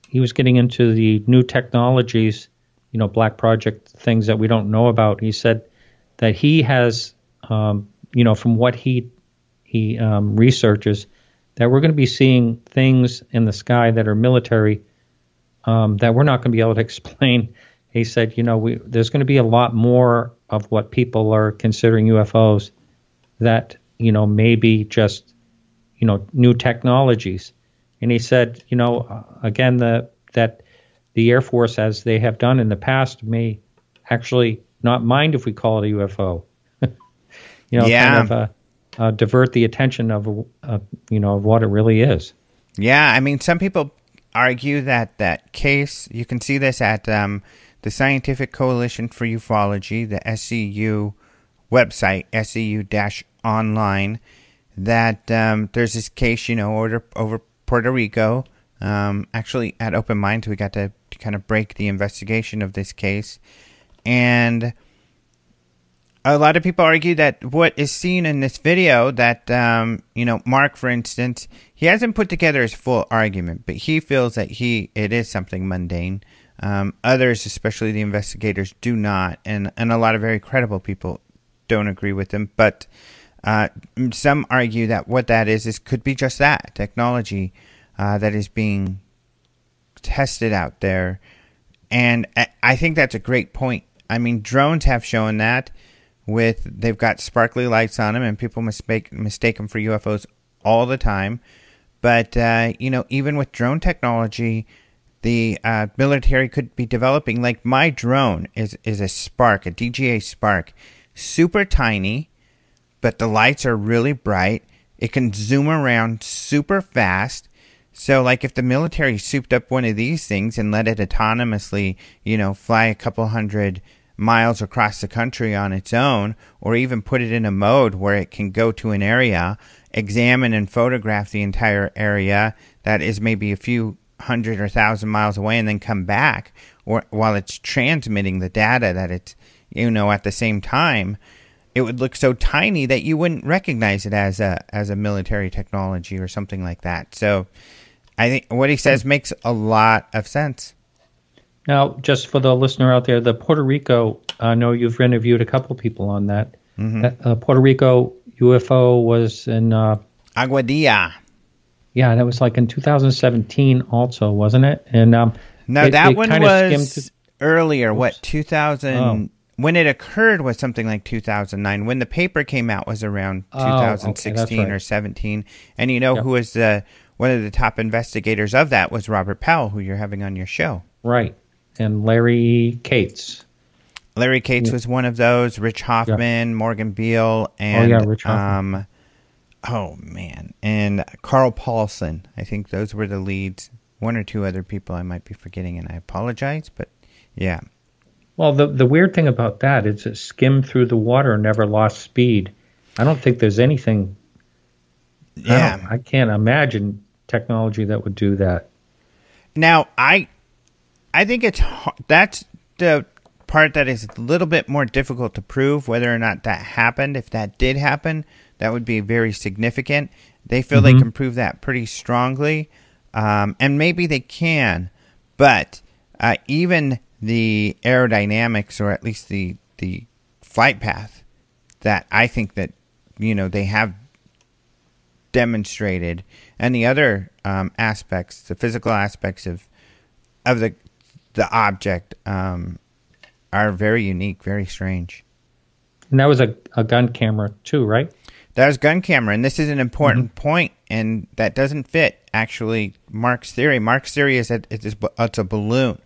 he was getting into the new technologies, you know, Black Project things that we don't know about. He said that he has, um, you know, from what he he um, researches, that we're going to be seeing things in the sky that are military um, that we're not going to be able to [LAUGHS] explain. He said, you know, we, there's going to be a lot more of what people are considering UFOs that, you know, maybe just, you know, new technologies. And he said, you know, uh, again, the, that the Air Force, as they have done in the past, may actually not mind if we call it a UFO. [LAUGHS] you know, Yeah. kind of uh, uh, divert the attention of uh, you know of what it really is. Yeah, I mean, some people argue that that case. You can see this at um, the Scientific Coalition for Ufology, the SCU website, SCU-online. That um, there's this case, you know, over over Puerto Rico. Um, actually, at Open Minds, we got to, to kind of break the investigation of this case, and a lot of people argue that what is seen in this video that um, you know mark for instance he hasn't put together his full argument but he feels that he it is something mundane. Um, others especially the investigators do not and and a lot of very credible people don't agree with him but uh, some argue that what that is is could be just that technology uh, that is being tested out there. And I- I think that's a great point. I mean, drones have shown that with they've got sparkly lights on them, and people mistake mistake them for UFOs all the time. But uh, you know, even with drone technology, the uh, military could be developing. Like my drone is is a Spark, a DJI Spark, super tiny, but the lights are really bright. It can zoom around super fast. So, like, if the military souped up one of these things and let it autonomously, you know, fly a couple hundred miles across the country on its own, or even put it in a mode where it can go to an area, examine and photograph the entire area that is maybe a few hundred or thousand miles away, and then come back, or while it's transmitting the data that it's, you know, at the same time, it would look so tiny that you wouldn't recognize it as a as a military technology or something like that. So I think what he says makes a lot of sense. Now, just for the listener out there, the Puerto Rico, I know you've interviewed a couple people on that. That, uh, Puerto Rico UFO was in, uh, Aguadilla. yeah, that was like in 2017 also, wasn't it? And um, No, they- that they one was earlier. What 2000? Oh. When it occurred was something like 2009. When the paper came out was around Oh, okay, 2016 right. or 17. And you know Yep. who was the one of the top investigators of that was Robert Powell, who you're having on your show. right. And Larry Cates. Larry Cates was one of those. Rich Hoffman, Morgan Beall, and Oh, yeah, Rich Hoffman. um, oh man, and Carl Paulson. I think those were the leads. One or two other people I might be forgetting, and I apologize. But yeah, Well, the the weird thing about that is it skimmed through the water never lost speed. I don't think there's anything. I yeah. I, can't imagine technology that would do that. Now I, I think it's that's the part that is a little bit more difficult to prove whether or not that happened. If that did happen, that would be very significant. They feel they Mhm. can prove that pretty strongly, um, and maybe they can. But uh, even the aerodynamics, or at least the the flight path, that I think that you know they have demonstrated, and the other um, aspects, the physical aspects of of the the object, um, are very unique, very strange. And that was a, a gun camera too, right? That was gun camera, and this is an important point, and that doesn't fit actually Mark's theory. Mark's theory is that it is it's a balloon.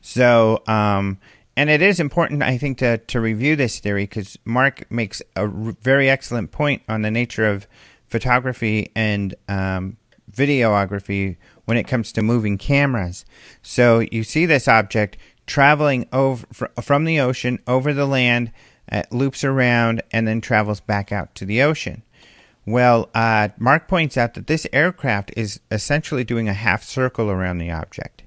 So, um, and it is important, I think, to to review this theory because Mark makes a r- very excellent point on the nature of photography and um, videography when it comes to moving cameras. So you see this object traveling over fr- from the ocean over the land, uh, loops around, and then travels back out to the ocean. Well, uh, Mark points out that this aircraft is essentially doing a half circle around the object.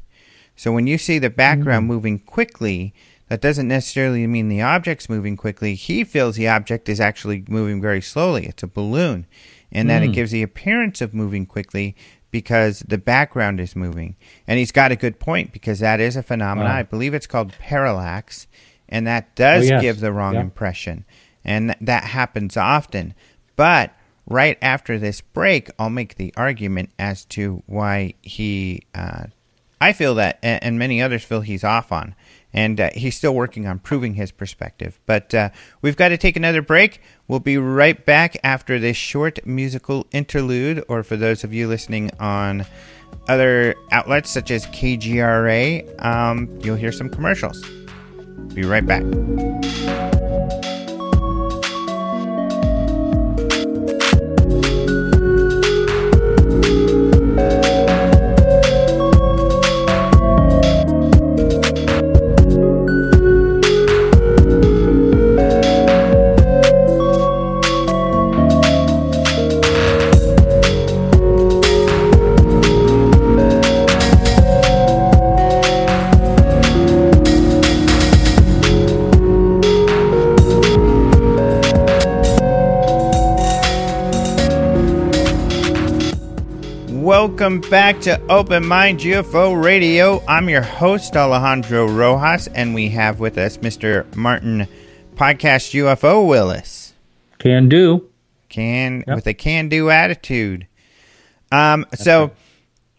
So when you see the background moving quickly, that doesn't necessarily mean the object's moving quickly. He feels the object is actually moving very slowly. It's a balloon. And that it gives the appearance of moving quickly because the background is moving. And he's got a good point because that is a phenomenon. Wow. I believe it's called parallax. And that does Oh, yes. give the wrong Yeah. impression. And th- that happens often. But right after this break, I'll make the argument as to why he, uh, I feel that, a- and many others feel he's off on. And uh, he's still working on proving his perspective. But uh, we've got to take another break. We'll be right back after this short musical interlude, or for those of you listening on other outlets such as KGRA, um, you'll hear some commercials. Be right back. Welcome back to Open Minds UFO Radio. I'm your host, Alejandro Rojas, and we have with us Mr. Martin Podcast UFO Willis. Can do. Can yep. with a can do attitude. Um, so right.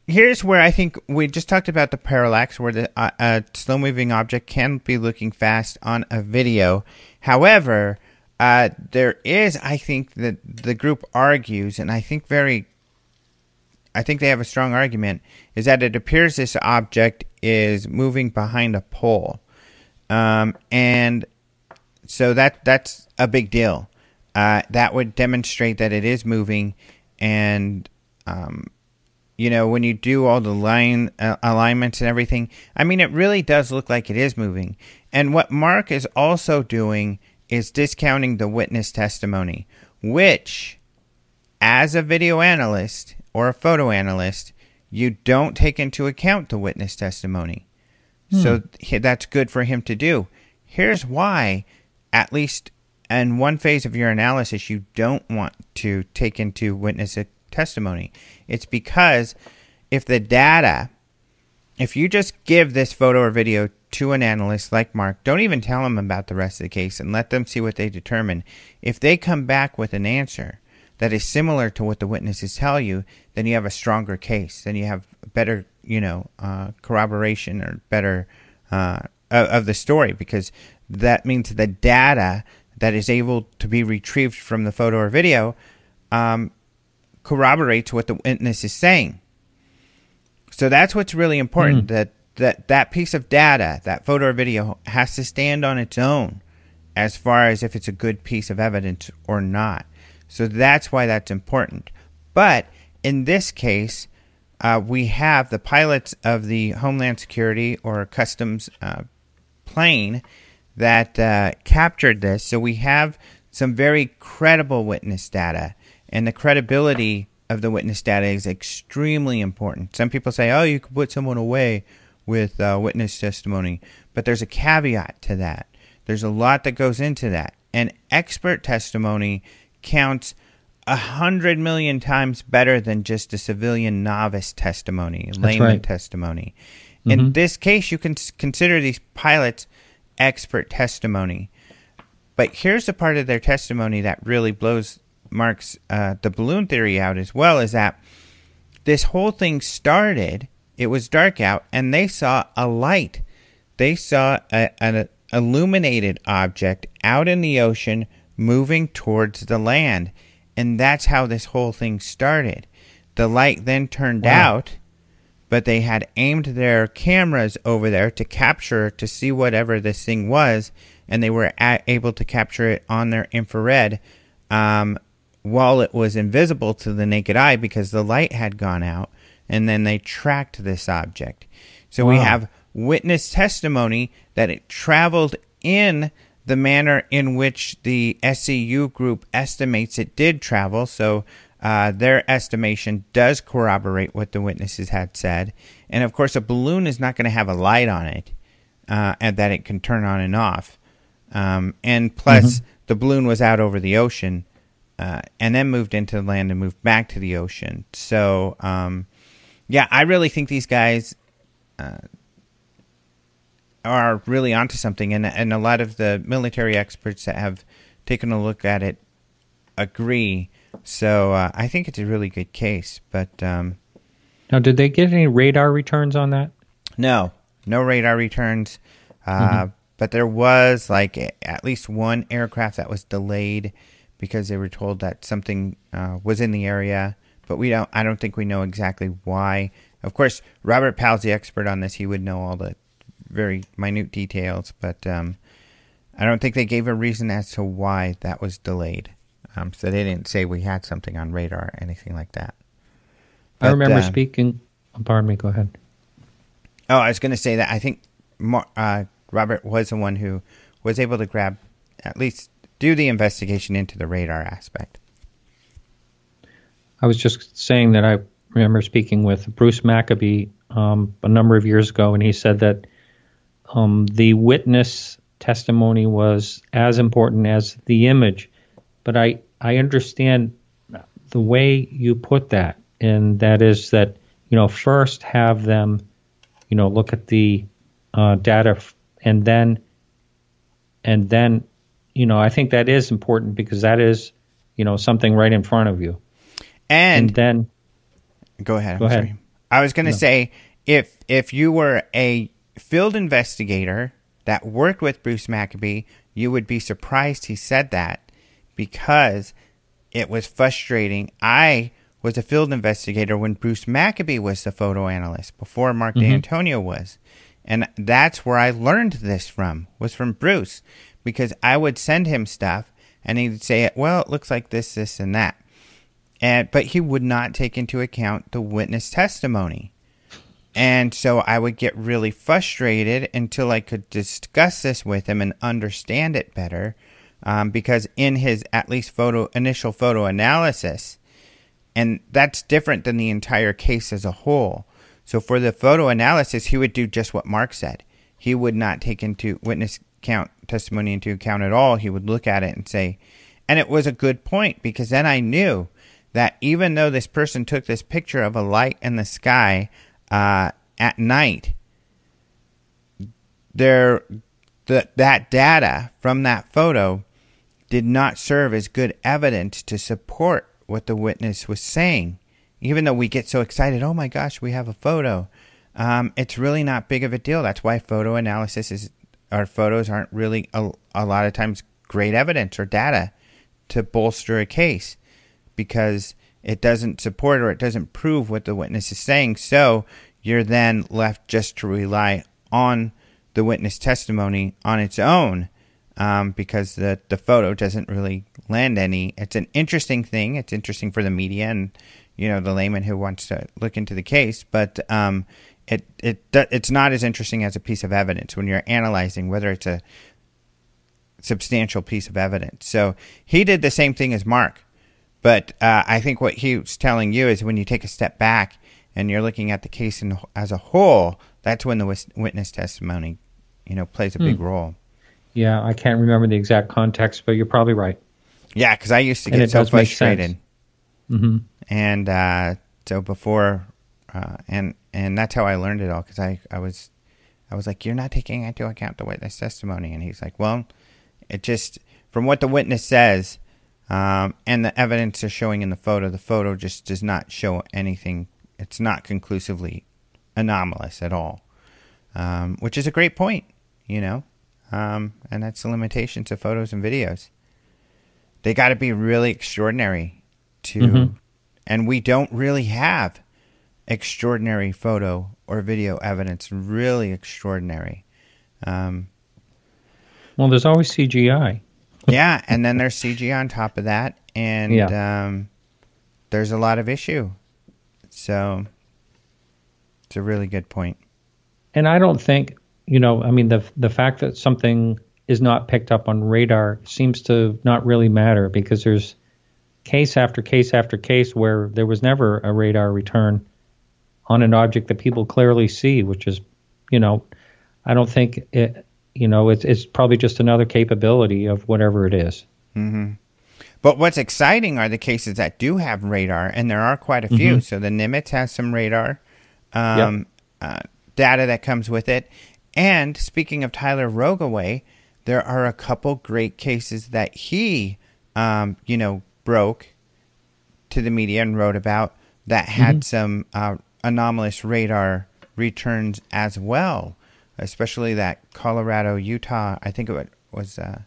here's where I think we just talked about the parallax, where the uh, a slow moving object can be looking fast on a video. However, uh, there is, I think, that the group argues, and I think very, I think they have a strong argument, is that it appears this object is moving behind a pole, um, and so that that's a big deal. Uh, that would demonstrate that it is moving, and um, you know when you do all the line uh, alignments and everything, I mean it really does look like it is moving. And what Mark is also doing is discounting the witness testimony, which, as a video analyst or a photo analyst, you don't take into account the witness testimony. Hmm. So that's good for him to do. Here's why, at least in one phase of your analysis, you don't want to take into witness testimony. It's because if the data, if you just give this photo or video to an analyst like Mark, don't even tell them about the rest of the case and let them see what they determine. If they come back with an answer that is similar to what the witnesses tell you, then you have a stronger case. Then you have better, you know, uh, corroboration or better uh, of the story because that means the data that is able to be retrieved from the photo or video um, corroborates what the witness is saying. So that's what's really important. Mm. That that that piece of data, that photo or video, has to stand on its own as far as if it's a good piece of evidence or not. So that's why that's important. But in this case, uh, we have the pilots of the Homeland Security or Customs uh, plane that uh, captured this. So we have some very credible witness data, and the credibility of the witness data is extremely important. Some people say, "Oh, you could put someone away with uh, witness testimony. But there's a caveat to that. There's a lot that goes into that. And expert testimony counts a hundred million times better than just a civilian novice testimony, layman right. testimony. Mm-hmm. In this case, you can consider these pilots expert testimony. But here's the part of their testimony that really blows Mark's uh, the balloon theory out as well is that this whole thing started it was dark out, and they saw a light. They saw a, an illuminated object out in the ocean moving towards the land. And that's how this whole thing started. The light then turned wow. out, but they had aimed their cameras over there to capture, to see whatever this thing was, and they were able to capture it on their infrared um, while it was invisible to the naked eye because the light had gone out and then they tracked this object. So wow. we have witness testimony that it traveled in the manner in which the SCU group estimates it did travel. So uh, their estimation does corroborate what the witnesses had said. And of course, a balloon is not going to have a light on it uh, and that it can turn on and off. Um, and plus, mm-hmm. the balloon was out over the ocean uh, and then moved into the land and moved back to the ocean. So um, yeah, I really think these guys uh, are really onto something, and and a lot of the military experts that have taken a look at it agree. So uh, I think it's a really good case. But um, now, did they get any radar returns on that? No, no radar returns. Uh, mm-hmm. But there was like at least one aircraft that was delayed because they were told that something uh, was in the area but we don't. I don't think we know exactly why. Of course, Robert Powell's the expert on this. He would know all the very minute details, but um, I don't think they gave a reason as to why that was delayed. Um, so they didn't say we had something on radar or anything like that. But, I remember uh, speaking. Oh, pardon me. Go ahead. Oh, I was going to say that I think uh, Robert was the one who was able to grab, at least do the investigation into the radar aspect. I was just saying that I remember speaking with Bruce Maccabee um, a number of years ago, and he said that um, the witness testimony was as important as the image. But I, I understand the way you put that and that is that you know first have them, you know, look at the uh, data, f- and then, and then, you know, I think that is important because that is, you know, something right in front of you, And, and then go ahead. Go I'm ahead. sorry. I was going to No. say if if you were a field investigator that worked with Bruce Maccabee, you would be surprised he said that because it was frustrating. I was a field investigator when Bruce Maccabee was the photo analyst before Mark mm-hmm. D'Antonio was. And that's where I learned this from, was from Bruce, because I would send him stuff and he'd say, well, it looks like this, this, and that. And, but he would not take into account the witness testimony. And so I would get really frustrated until I could discuss this with him and understand it better. Um, because in his at least photo initial photo analysis, and that's different than the entire case as a whole. So for the photo analysis, he would do just what Mark said. He would not take into witness count testimony into account at all. He would look at it and say, and it was a good point because then I knew that even though this person took this picture of a light in the sky uh, at night, there the, that data from that photo did not serve as good evidence to support what the witness was saying. Even though we get so excited, oh my gosh, we have a photo. Um, it's really not big of a deal. That's why photo analysis is, our photos aren't really a, a lot of times great evidence or data to bolster a case because it doesn't support or it doesn't prove what the witness is saying. So you're then left just to rely on the witness testimony on its own um, because the, the photo doesn't really lend any. It's an interesting thing. It's interesting for the media and you know the layman who wants to look into the case, but um, it it it's not as interesting as a piece of evidence when you're analyzing whether it's a substantial piece of evidence. So he did the same thing as Mark. But uh, I think what he was telling you is when you take a step back and you're looking at the case in, as a whole, that's when the witness testimony, you know, plays a big role. yeah, I can't remember the exact context, but you're probably right. Yeah, because I used to get so frustrated, sense. hmm and uh, so before, uh, and and that's how I learned it all. Because I I was, I was like, you're not taking into account the witness testimony, and he's like, well, it just from what the witness says. Um, and the evidence is showing in the photo. The photo just does not show anything. It's not conclusively anomalous at all, um, which is a great point, you know. Um, and that's the limitations of photos and videos. They got to be really extraordinary to, Mhm. and we don't really have extraordinary photo or video evidence. Really extraordinary. Um, Well, there's always CGI. Yeah, and then there's CG on top of that, and um, there's a lot of issue. So it's a really good point. And I don't think, you know, I mean, the the fact that something is not picked up on radar seems to not really matter because there's case after case after case where there was never a radar return on an object that people clearly see, which is, you know, I don't think it, you know, it's it's probably just another capability of whatever it is. hmm But what's exciting are the cases that do have radar, and there are quite a few. Mhm. So the Nimitz has some radar um, uh, data that comes with it. And speaking of Tyler Rogoway, there are a couple great cases that he, um, you know, broke to the media and wrote about that had some uh, anomalous radar returns as well, especially that Colorado, Utah. I think it was. Uh,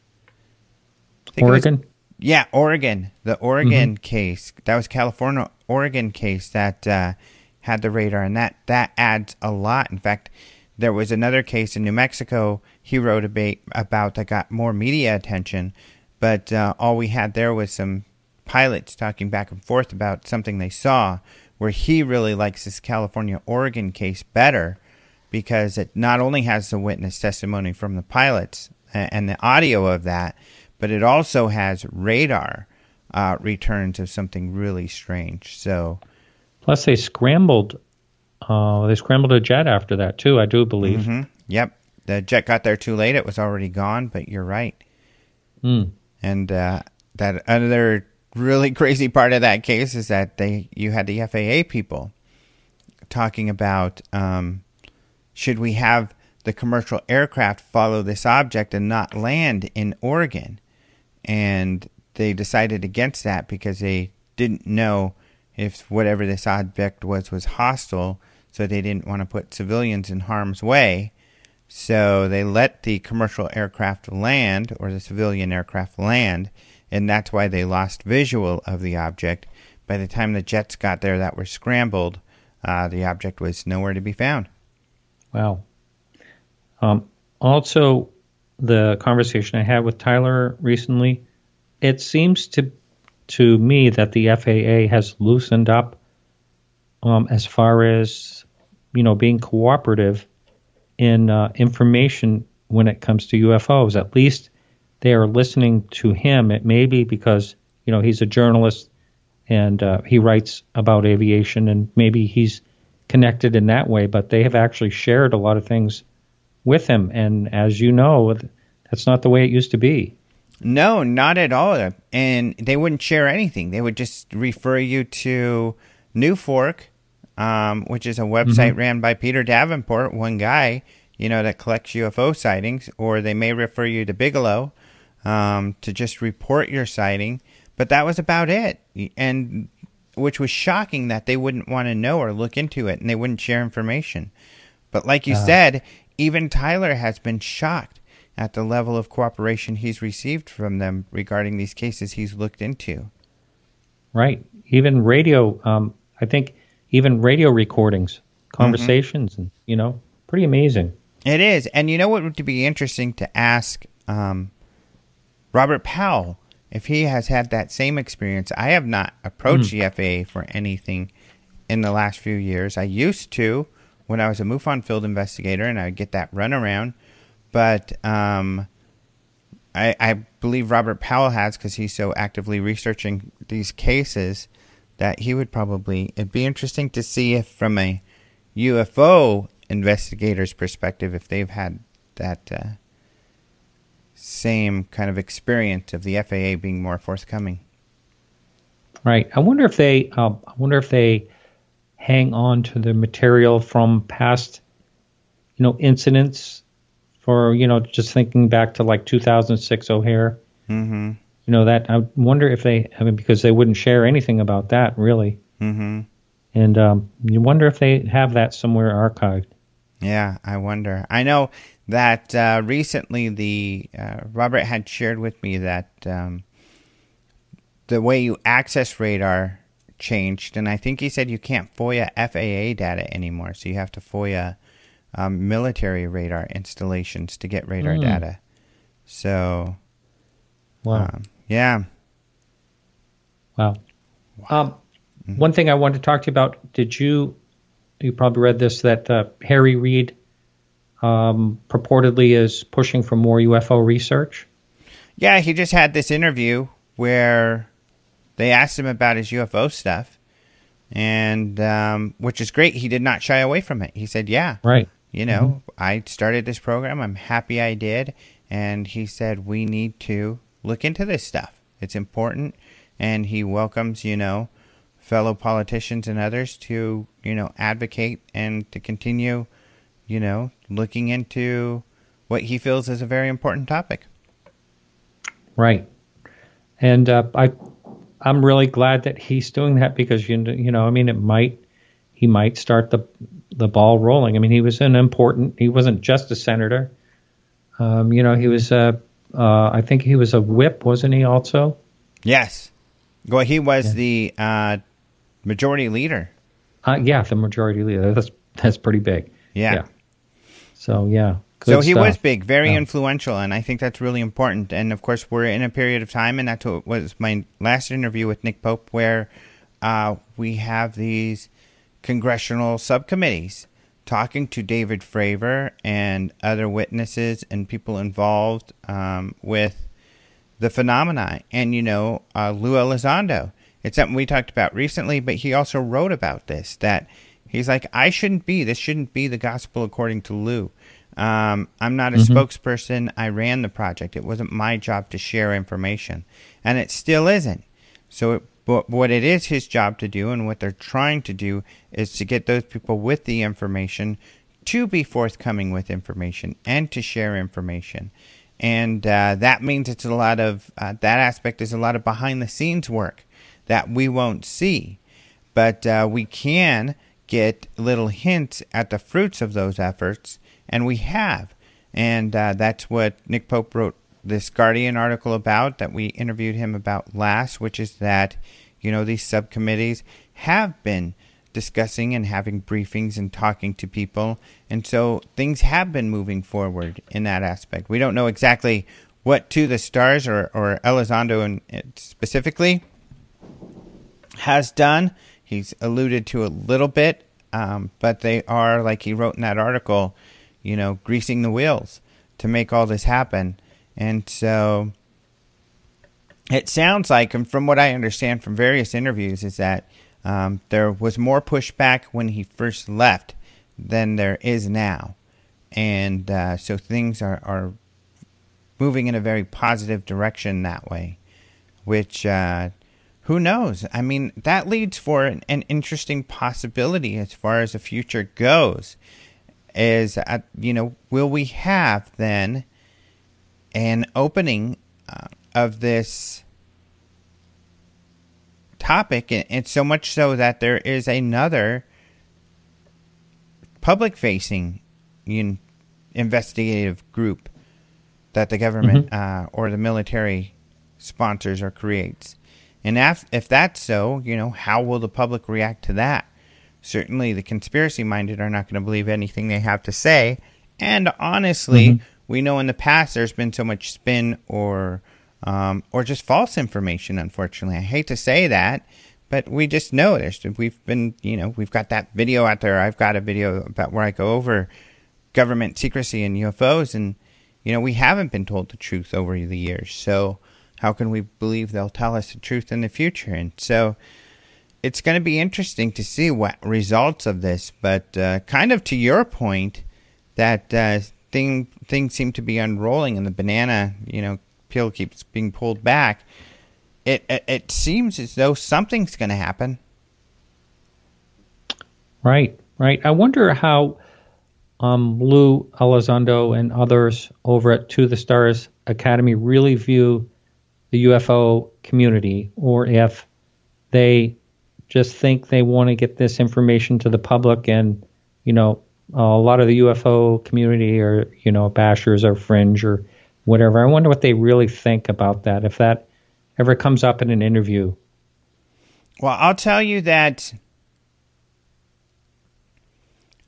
think it was- Oregon. yeah, Oregon. The Oregon case. That was California Oregon case that uh, had the radar and that that adds a lot. In fact, there was another case in New Mexico he wrote about, about that got more media attention, but uh, all we had there was some pilots talking back and forth about something they saw where he really likes this California Oregon case better because it not only has the witness testimony from the pilots and the audio of that, but it also has radar uh, returns of something really strange. So, Plus, they scrambled. Uh, they scrambled a jet after that too. I do believe. mhm, yep, the jet got there too late; it was already gone. But you're right, Mm. and uh, that other really [LAUGHS] crazy part of that case is that they you had the FAA people talking about um, should we have the commercial aircraft follow this object and not land in Oregon, and they decided against that because they didn't know if whatever this object was was hostile, so they didn't want to put civilians in harm's way. So they let the commercial aircraft land or the civilian aircraft land, and that's why they lost visual of the object. By the time the jets got there that were scrambled, uh, the object was nowhere to be found. Wow. Um, also, the conversation I had with Tyler recently, it seems to to me that the FAA has loosened up um, as far as you know being cooperative in uh, information when it comes to UFOs. At least they are listening to him. It may be because you know he's a journalist and uh, he writes about aviation, and maybe he's connected in that way. But they have actually shared a lot of things with him, and as you know, that's not the way it used to be. No, not at all. And they wouldn't share anything. They would just refer you to NUFORC um, which is a website mm-hmm. ran by Peter Davenport, one guy, you know, that collects UFO sightings, or they may refer you to Bigelow um, to just report your sighting. But that was about it. And which was shocking that they wouldn't want to know or look into it and they wouldn't share information. But like you uh, said, even Tyler has been shocked at the level of cooperation he's received from them regarding these cases he's looked into. Right. Even radio, um, I think even radio recordings, conversations, mm-hmm. and you know, pretty amazing. It is, and you know what would be interesting to ask um, Robert Powell if he has had that same experience. I have not approached mm. the FAA for anything in the last few years. I used to when I was a MUFON field investigator, and I would get that runaround. But um, I, I, believe Robert Powell has because he's so actively researching these cases that he would probably. It'd be interesting to see if, from a UFO investigator's perspective, if they've had that uh, same kind of experience of the FAA being more forthcoming. Right. I wonder if they. Uh, I wonder if they hang on to the material from past, you know, incidents. For you know, just thinking back to like 2006 O'Hare. Mm-hmm you know that I wonder if they I mean because they wouldn't share anything about that really. Mm-hmm. And um, you wonder if they have that somewhere archived. Yeah, I wonder. I know that uh, recently the uh, Robert had shared with me that um, the way you access radar changed, and I think he said you can't FOIA FAA data anymore, so you have to FOIA um, military radar installations to get radar mm. data. So, wow. Um, yeah. Wow. wow. Um, mm-hmm. One thing I wanted to talk to you about. Did you? You probably read this that uh, Harry Reid um, purportedly is pushing for more UFO research. Yeah, he just had this interview where they asked him about his UFO stuff, and um, which is great. He did not shy away from it. He said, "Yeah, right. You know, mm-hmm. I started this program. I'm happy I did." And he said, "We need to look into this stuff. It's important, and he welcomes, you know, fellow politicians and others to, you know, advocate and to continue, you know, looking into what he feels is a very important topic. Right, and uh, I, I'm really glad that he's doing that because you you know, I mean, it might he might start the the ball rolling. I mean, he was an important. He wasn't just a senator. Um, you know, he was a uh, I think he was a whip, wasn't he? Also. Yes. Well, he was yeah. the uh, majority leader. Uh, yeah, the majority leader. That's that's pretty big. Yeah. yeah. So yeah. so he stuff. was big, very yeah. influential, and I think that's really important. And of course, we're in a period of time, and that's what was my last interview with Nick Pope, where uh, we have these congressional subcommittees talking to David Fravor and other witnesses and people involved um, with the phenomena. And, you know, uh, Lou Elizondo, it's something we talked about recently, but he also wrote about this that he's like, I shouldn't be, this shouldn't be the gospel according to Lou. Um, I'm not a mm-hmm. spokesperson. I ran the project. It wasn't my job to share information, and it still isn't. So, it, but what it is his job to do, and what they're trying to do, is to get those people with the information to be forthcoming with information and to share information. And uh, that means it's a lot of uh, that aspect is a lot of behind the scenes work that we won't see, but uh, we can get little hints at the fruits of those efforts, and we have. And uh, that's what Nick Pope wrote this Guardian article about that we interviewed him about last, which is that, you know, these subcommittees have been discussing and having briefings and talking to people. And so things have been moving forward in that aspect. We don't know exactly what To the Stars or, or Elizondo in, specifically has done. He's alluded to a little bit, um, but they are, like he wrote in that article, you know, greasing the wheels to make all this happen. And so it sounds like, and from what I understand from various interviews, is that um, there was more pushback when he first left than there is now. And uh, so things are, are moving in a very positive direction that way, which uh, who knows? I mean, that leads for an, an, interesting possibility as far as the future goes. Is, uh, you know, will we have then an opening uh, of this topic, and, so much so that there is another public facing investigative group that the government mm-hmm. uh, or the military sponsors or creates. And if, if that's so, you know, how will the public react to that? Certainly, the conspiracy minded are not going to believe anything they have to say. And honestly, mm-hmm. we know in the past there's been so much spin or um, or just false information. Unfortunately, I hate to say that, but we just know there's we've been you know we've got that video out there. I've got a video about where I go over government secrecy and UFOs, and you know we haven't been told the truth over the years. So how can we believe they'll tell us the truth in the future? And so it's going to be interesting to see what results of this. But uh, kind of to your point, that uh, thing things seem to be unrolling, and the banana, you know, peel keeps being pulled back, it it, it seems as though something's going to happen. Right, right. I wonder how um, Lou Elizondo and others over at To the Stars Academy really view the UFO community, or if they just think they want to get this information to the public and, you know, a lot of the UFO community or, you know, bashers or fringe or whatever. I wonder what they really think about that, if that ever comes up in an interview. Well, I'll tell you that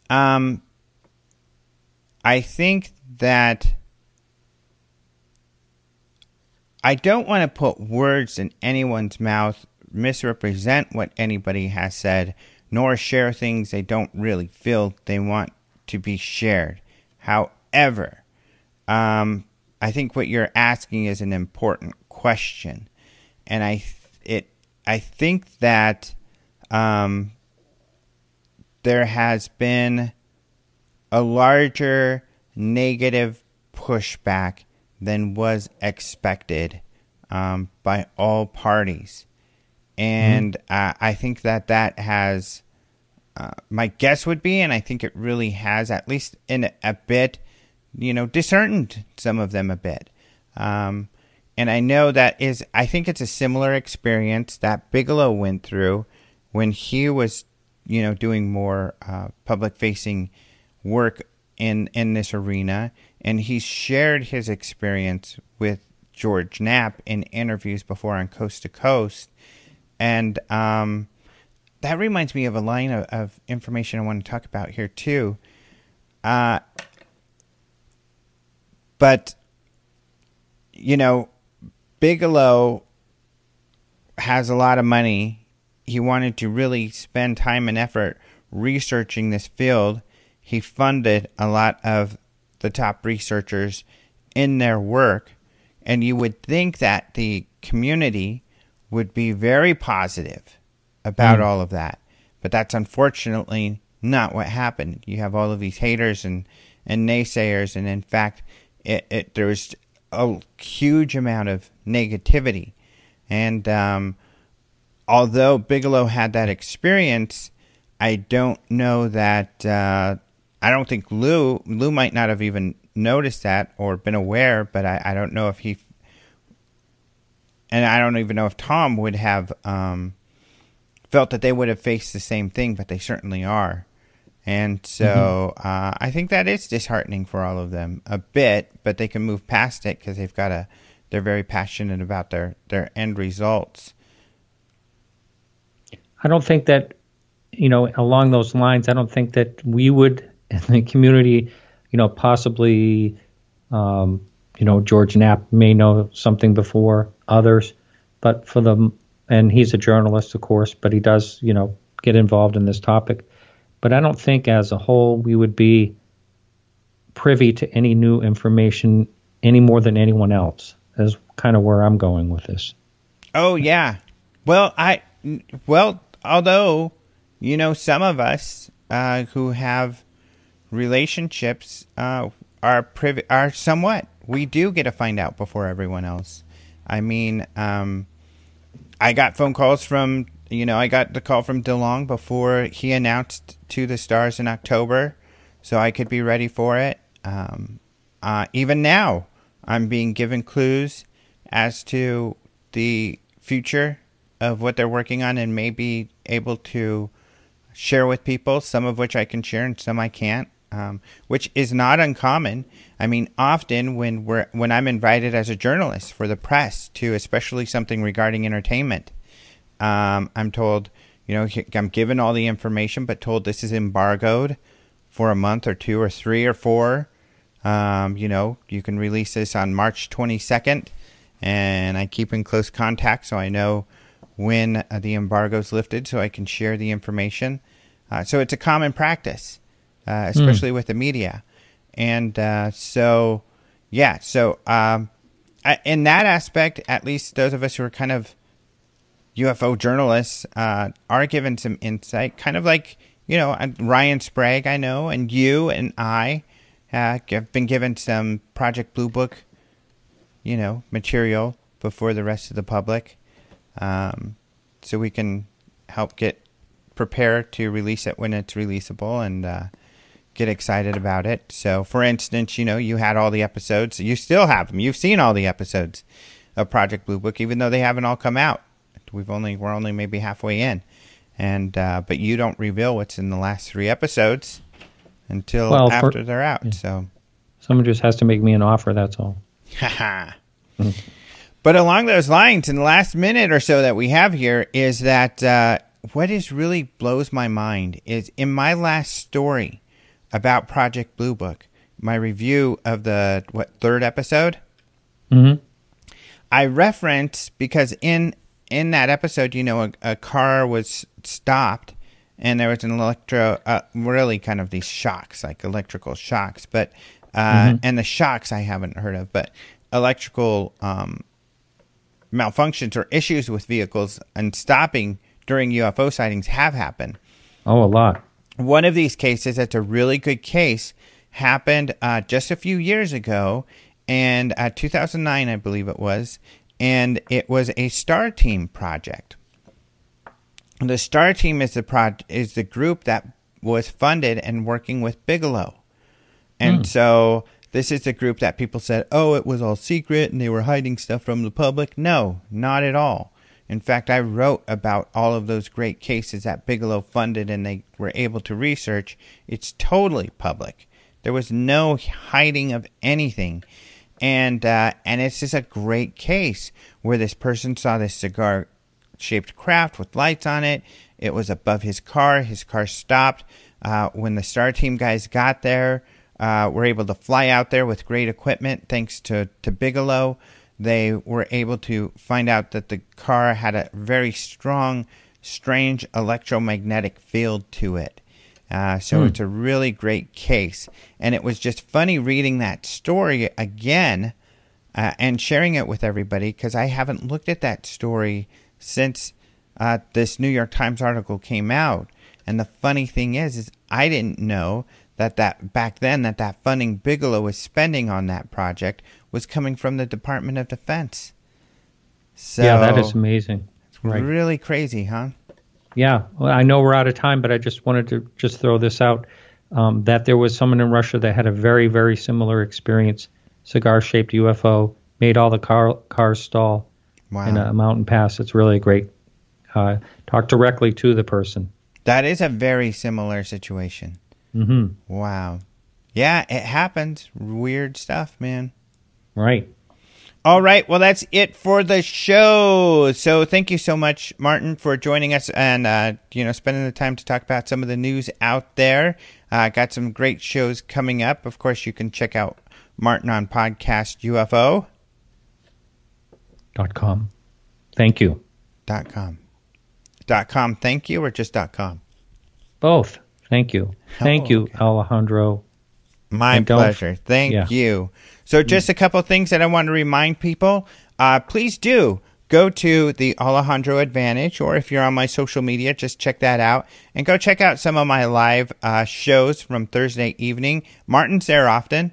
um, I think that I don't want to put words in anyone's mouth, misrepresent what anybody has said, nor share things they don't really feel they want to be shared. However, um, I think what you're asking is an important question, and I it I think that um, there has been a larger negative pushback than was expected um, by all parties, and mm-hmm. uh, I think that that has. Uh, my guess would be, and I think it really has, at least in a bit, you know, disheartened some of them a bit. Um, and I know that is, I think it's a similar experience that Bigelow went through when he was, you know, doing more uh, public facing work in, in this arena. And he shared his experience with George Knapp in interviews before on Coast to Coast. And um, that reminds me of a line of, of, information I want to talk about here, too. Uh, but you know, Bigelow has a lot of money. He wanted to really spend time and effort researching this field. He funded a lot of the top researchers in their work, and you would think that the community would be very positive about mm. all of that. But that's unfortunately not what happened. You have all of these haters and, and naysayers, and in fact, it, it there was a huge amount of negativity, and um, although Bigelow had that experience, I don't know that. Uh, I don't think Lou Lou might not have even noticed that or been aware, but I, I don't know if he. And I don't even know if Tom would have um, felt that they would have faced the same thing, but they certainly are. And so mm-hmm. uh, I think that is disheartening for all of them a bit, but they can move past it because they've got a. They're very passionate about their their end results. I don't think that, you know, along those lines, I don't think that we would in the community, you know, possibly, um, you know, George Knapp may know something before others, but for the and he's a journalist, of course, but he does, you know, get involved in this topic. But I don't think as a whole we would be privy to any new information any more than anyone else. Is kind of where I'm going with this. Oh yeah. Well, I well, although you know some of us uh, who have relationships uh, are privy are somewhat we do get to find out before everyone else. I mean, um, I got phone calls from you know I got the call from DeLonge before he announced to the stars in October, so I could be ready for it. Um, uh, even now, I'm being given clues as to the future of what they're working on and may be able to share with people, some of which I can share and some I can't. Um, which is not uncommon. I mean, often when we're when I'm invited as a journalist for the press to, especially something regarding entertainment, um, I'm told, you know, I'm given all the information, but told this is embargoed for a month or two or three or four. Um, you know, you can release this on March 22nd, and I keep in close contact so I know when uh, the embargo is lifted, so I can share the information. Uh, so it's a common practice, uh, hmm. especially mm. with the media, and uh, so yeah, so um, I, in that aspect, at least those of us who are kind of UFO journalists uh, are given some insight, kind of like you know Ryan Sprague, I know, and you and I uh, have been given some Project Blue Book, you know, material before the rest of the public, um, so we can help get prepared to release it when it's releasable and uh, get excited about it. So, for instance, you know, you had all the episodes, you still have them. You've seen all the episodes of Project Blue Book, even though they haven't all come out. We've only we're only maybe halfway in, and uh, but you don't reveal what's in the last three episodes until well, after for, they're out. Yeah. So someone just has to make me an offer. That's all. [LAUGHS] But along those lines, in the last minute or so that we have here, is that uh, what is really blows my mind is in my last story about Project Blue Book, my review of the what third episode. Mm-hmm. I reference because in in that episode, you know, a, a car was stopped and there was an electro, uh, really kind of these shocks, like electrical shocks, but, uh, mm-hmm. and the shocks I haven't heard of, but electrical um, malfunctions or issues with vehicles and stopping during UFO sightings have happened. Oh, a lot. One of these cases that's a really good case happened uh, just a few years ago, and uh, 2009, I believe it was, and it was a Star Team project. The Star Team is the pro- is the group that was funded and working with Bigelow, and mm. so this is the group that people said, "Oh, it was all secret and they were hiding stuff from the public." No, not at all. In fact, I wrote about all of those great cases that Bigelow funded and they were able to research. It's totally public. There was no hiding of anything and uh, and it's just a great case where this person saw this cigar shaped craft with lights on it. It was above his car. His car stopped. Uh, when the Star Team guys got there, uh, were able to fly out there with great equipment thanks to, to Bigelow. They were able to find out that the car had a very strong, strange electromagnetic field to it. Uh, so hmm. it's a really great case. And it was just funny reading that story again uh, and sharing it with everybody because I haven't looked at that story since uh, this New York Times article came out. And the funny thing is, is I didn't know that that back then that that funding Bigelow was spending on that project was coming from the Department of Defense. So, yeah, that is amazing. It's Right. Really crazy, huh? Yeah, well, I know we're out of time, but I just wanted to just throw this out um, that there was someone in Russia that had a very, very similar experience. Cigar-shaped UFO made all the car cars stall Wow. in a mountain pass. It's really great. Uh, talk directly to the person. That is a very similar situation. Mm-hmm. Wow. Yeah, it happens. Weird stuff, man. Right. All right. Well, that's it for the show. So thank you so much, Martin, for joining us and, uh, you know, spending the time to talk about some of the news out there. Uh, got some great shows coming up. Of course, you can check out Martin on Podcast UFO. Dot com. Thank you. Dot com. Dot com. Thank you, or just dot com. Both. Thank you. Thank Oh, you, okay. Alejandro. My And pleasure. Thank yeah. you. So, just a couple things that I want to remind people. Uh, please do go to the Alejandro Advantage, or if you're on my social media, just check that out and go check out some of my live uh, shows from Thursday evening. Martin's there often.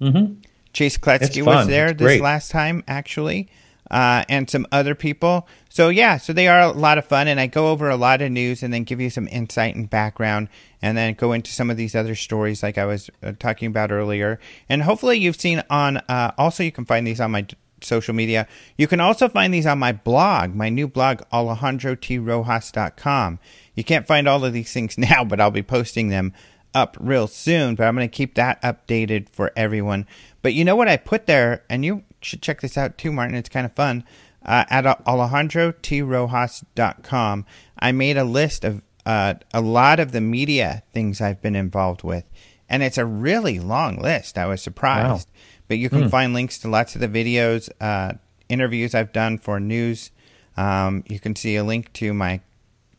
hmm Chase Kloetzke was there It's this great. last time, actually, uh, and some other people. So, yeah, so they are a lot of fun, and I go over a lot of news and then give you some insight and background, and then go into some of these other stories like I was uh, talking about earlier. And hopefully, you've seen on, uh, also, you can find these on my social media. You can also find these on my blog, my new blog, alejandrotrojas.com. You can't find all of these things [LAUGHS] now, but I'll be posting them up real soon, but I'm going to keep that updated for everyone. But you know what I put there, and you should check this out too, Martin. It's kind of fun. Uh, at alejandrotrojas.com, I made a list of uh, a lot of the media things I've been involved with, and it's a really long list. I was surprised. But you can find links to lots of the videos, uh, interviews I've done for news. Um, you can see a link to my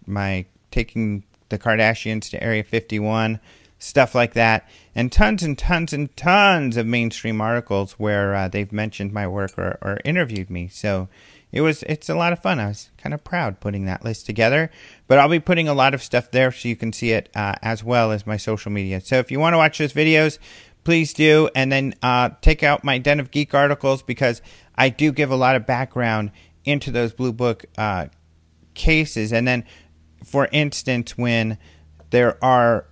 my taking the Kardashians to Area 51, stuff like that, and tons and tons and tons of mainstream articles where uh, they've mentioned my work or, or interviewed me. So it was it's a lot of fun. I was kind of proud putting that list together. But I'll be putting a lot of stuff there so you can see it uh, as well as my social media. So if you want to watch those videos, please do, and then uh, take out my Den of Geek articles because I do give a lot of background into those Blue Book uh, cases. And then, for instance, when there are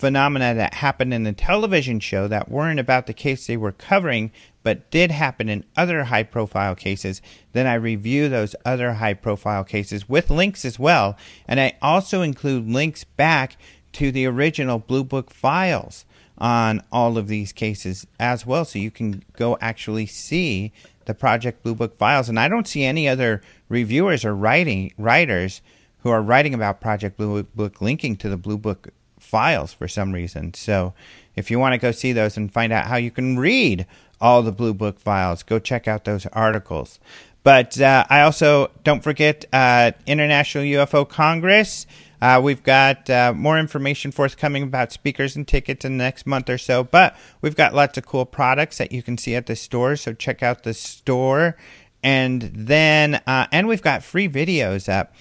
phenomena that happened in the television show that weren't about the case they were covering, but did happen in other high profile cases, then I review those other high profile cases with links as well. And I also include links back to the original Blue Book files on all of these cases as well. So you can go actually see the Project Blue Book files. And I don't see any other reviewers or writing writers who are writing about Project Blue Book linking to the Blue Book files for some reason. So if you want to go see those and find out how you can read all the Blue Book files, go check out those articles. But uh, I also don't forget uh, International UFO Congress. Uh, we've got uh, more information forthcoming about speakers and tickets in the next month or so, but we've got lots of cool products that you can see at the store. So check out the store, and then uh, and we've got free videos up.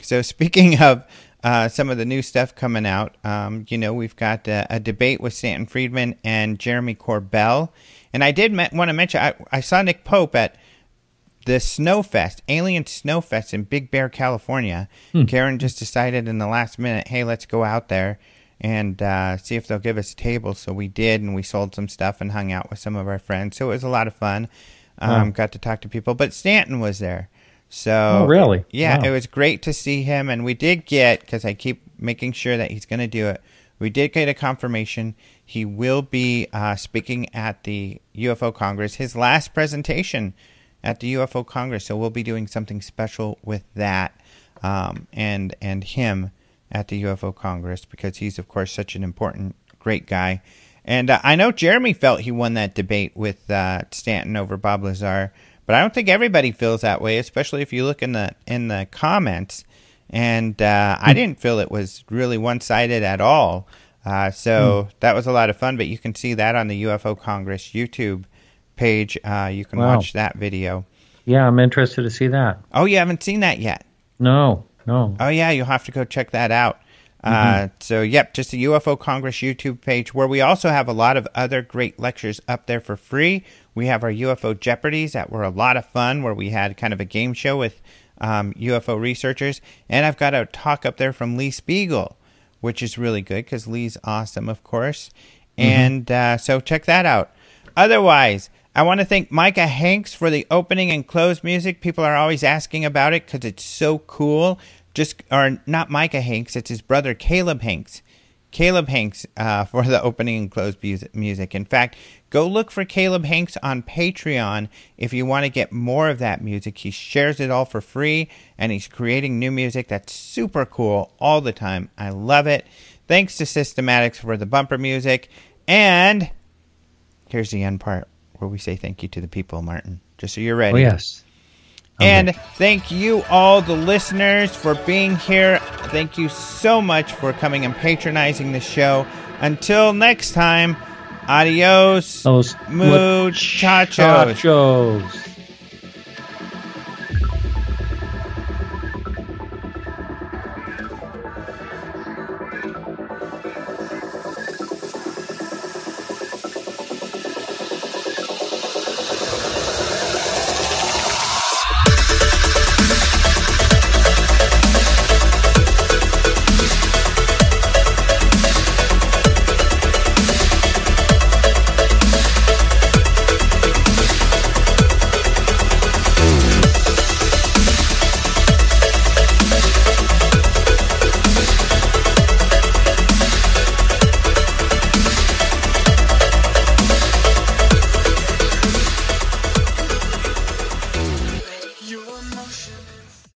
So speaking [LAUGHS] of uh, some of the new stuff coming out, um, you know, we've got a, a debate with Stanton Friedman and Jeremy Corbell, and I did me- want to mention I, I saw Nick Pope at the Snowfest, Alien Snowfest in Big Bear, California. Karen just decided in the last minute, hey, let's go out there and uh, see if they'll give us a table. So we did, and we sold some stuff and hung out with some of our friends. So it was a lot of fun. Um, Wow. Got to talk to people, but Stanton was there. So Oh, really? Yeah, Wow. it was great to see him, and we did get because I keep making sure that he's going to do it. We did get a confirmation he will be uh, speaking at the UFO Congress. His last presentation at the UFO Congress, so we'll be doing something special with that um, and and him at the UFO Congress because he's of course such an important, great guy. And uh, I know Jeremy felt he won that debate with uh, Stanton over Bob Lazar, but I don't think everybody feels that way, especially if you look in the in the comments. And uh, I didn't feel it was really one sided at all. Uh, so that was a lot of fun. But you can see that on the UFO Congress YouTube page. Uh, you can Wow. watch that video. Yeah, I'm interested to see that. Oh, you haven't seen that yet? No, no. Oh yeah, you'll have to go check that out. Uh, so yep, just the UFO Congress YouTube page where we also have a lot of other great lectures up there for free. We have our UFO Jeopardies that were a lot of fun, where we had kind of a game show with um, UFO researchers. And I've got a talk up there from Lee Spiegel, which is really good because Lee's awesome, of course. And uh, so check that out. Otherwise, I want to thank Micah Hanks for the opening and close music. People are always asking about it because it's so cool. Just or not Micah Hanks, it's his brother Caleb Hanks. Caleb Hanks uh, for the opening and close music. In fact, go look for Caleb Hanks on Patreon if you want to get more of that music. He shares it all for free and he's creating new music that's super cool all the time. I love it. Thanks to Systematics for the bumper music. And here's the end part where we say thank you to the people, Martin, just so you're ready. Oh, yes. and thank you, all the listeners, for being here. Thank you so much for coming and patronizing the show. Until next time, adios, Those muchachos. muchachos.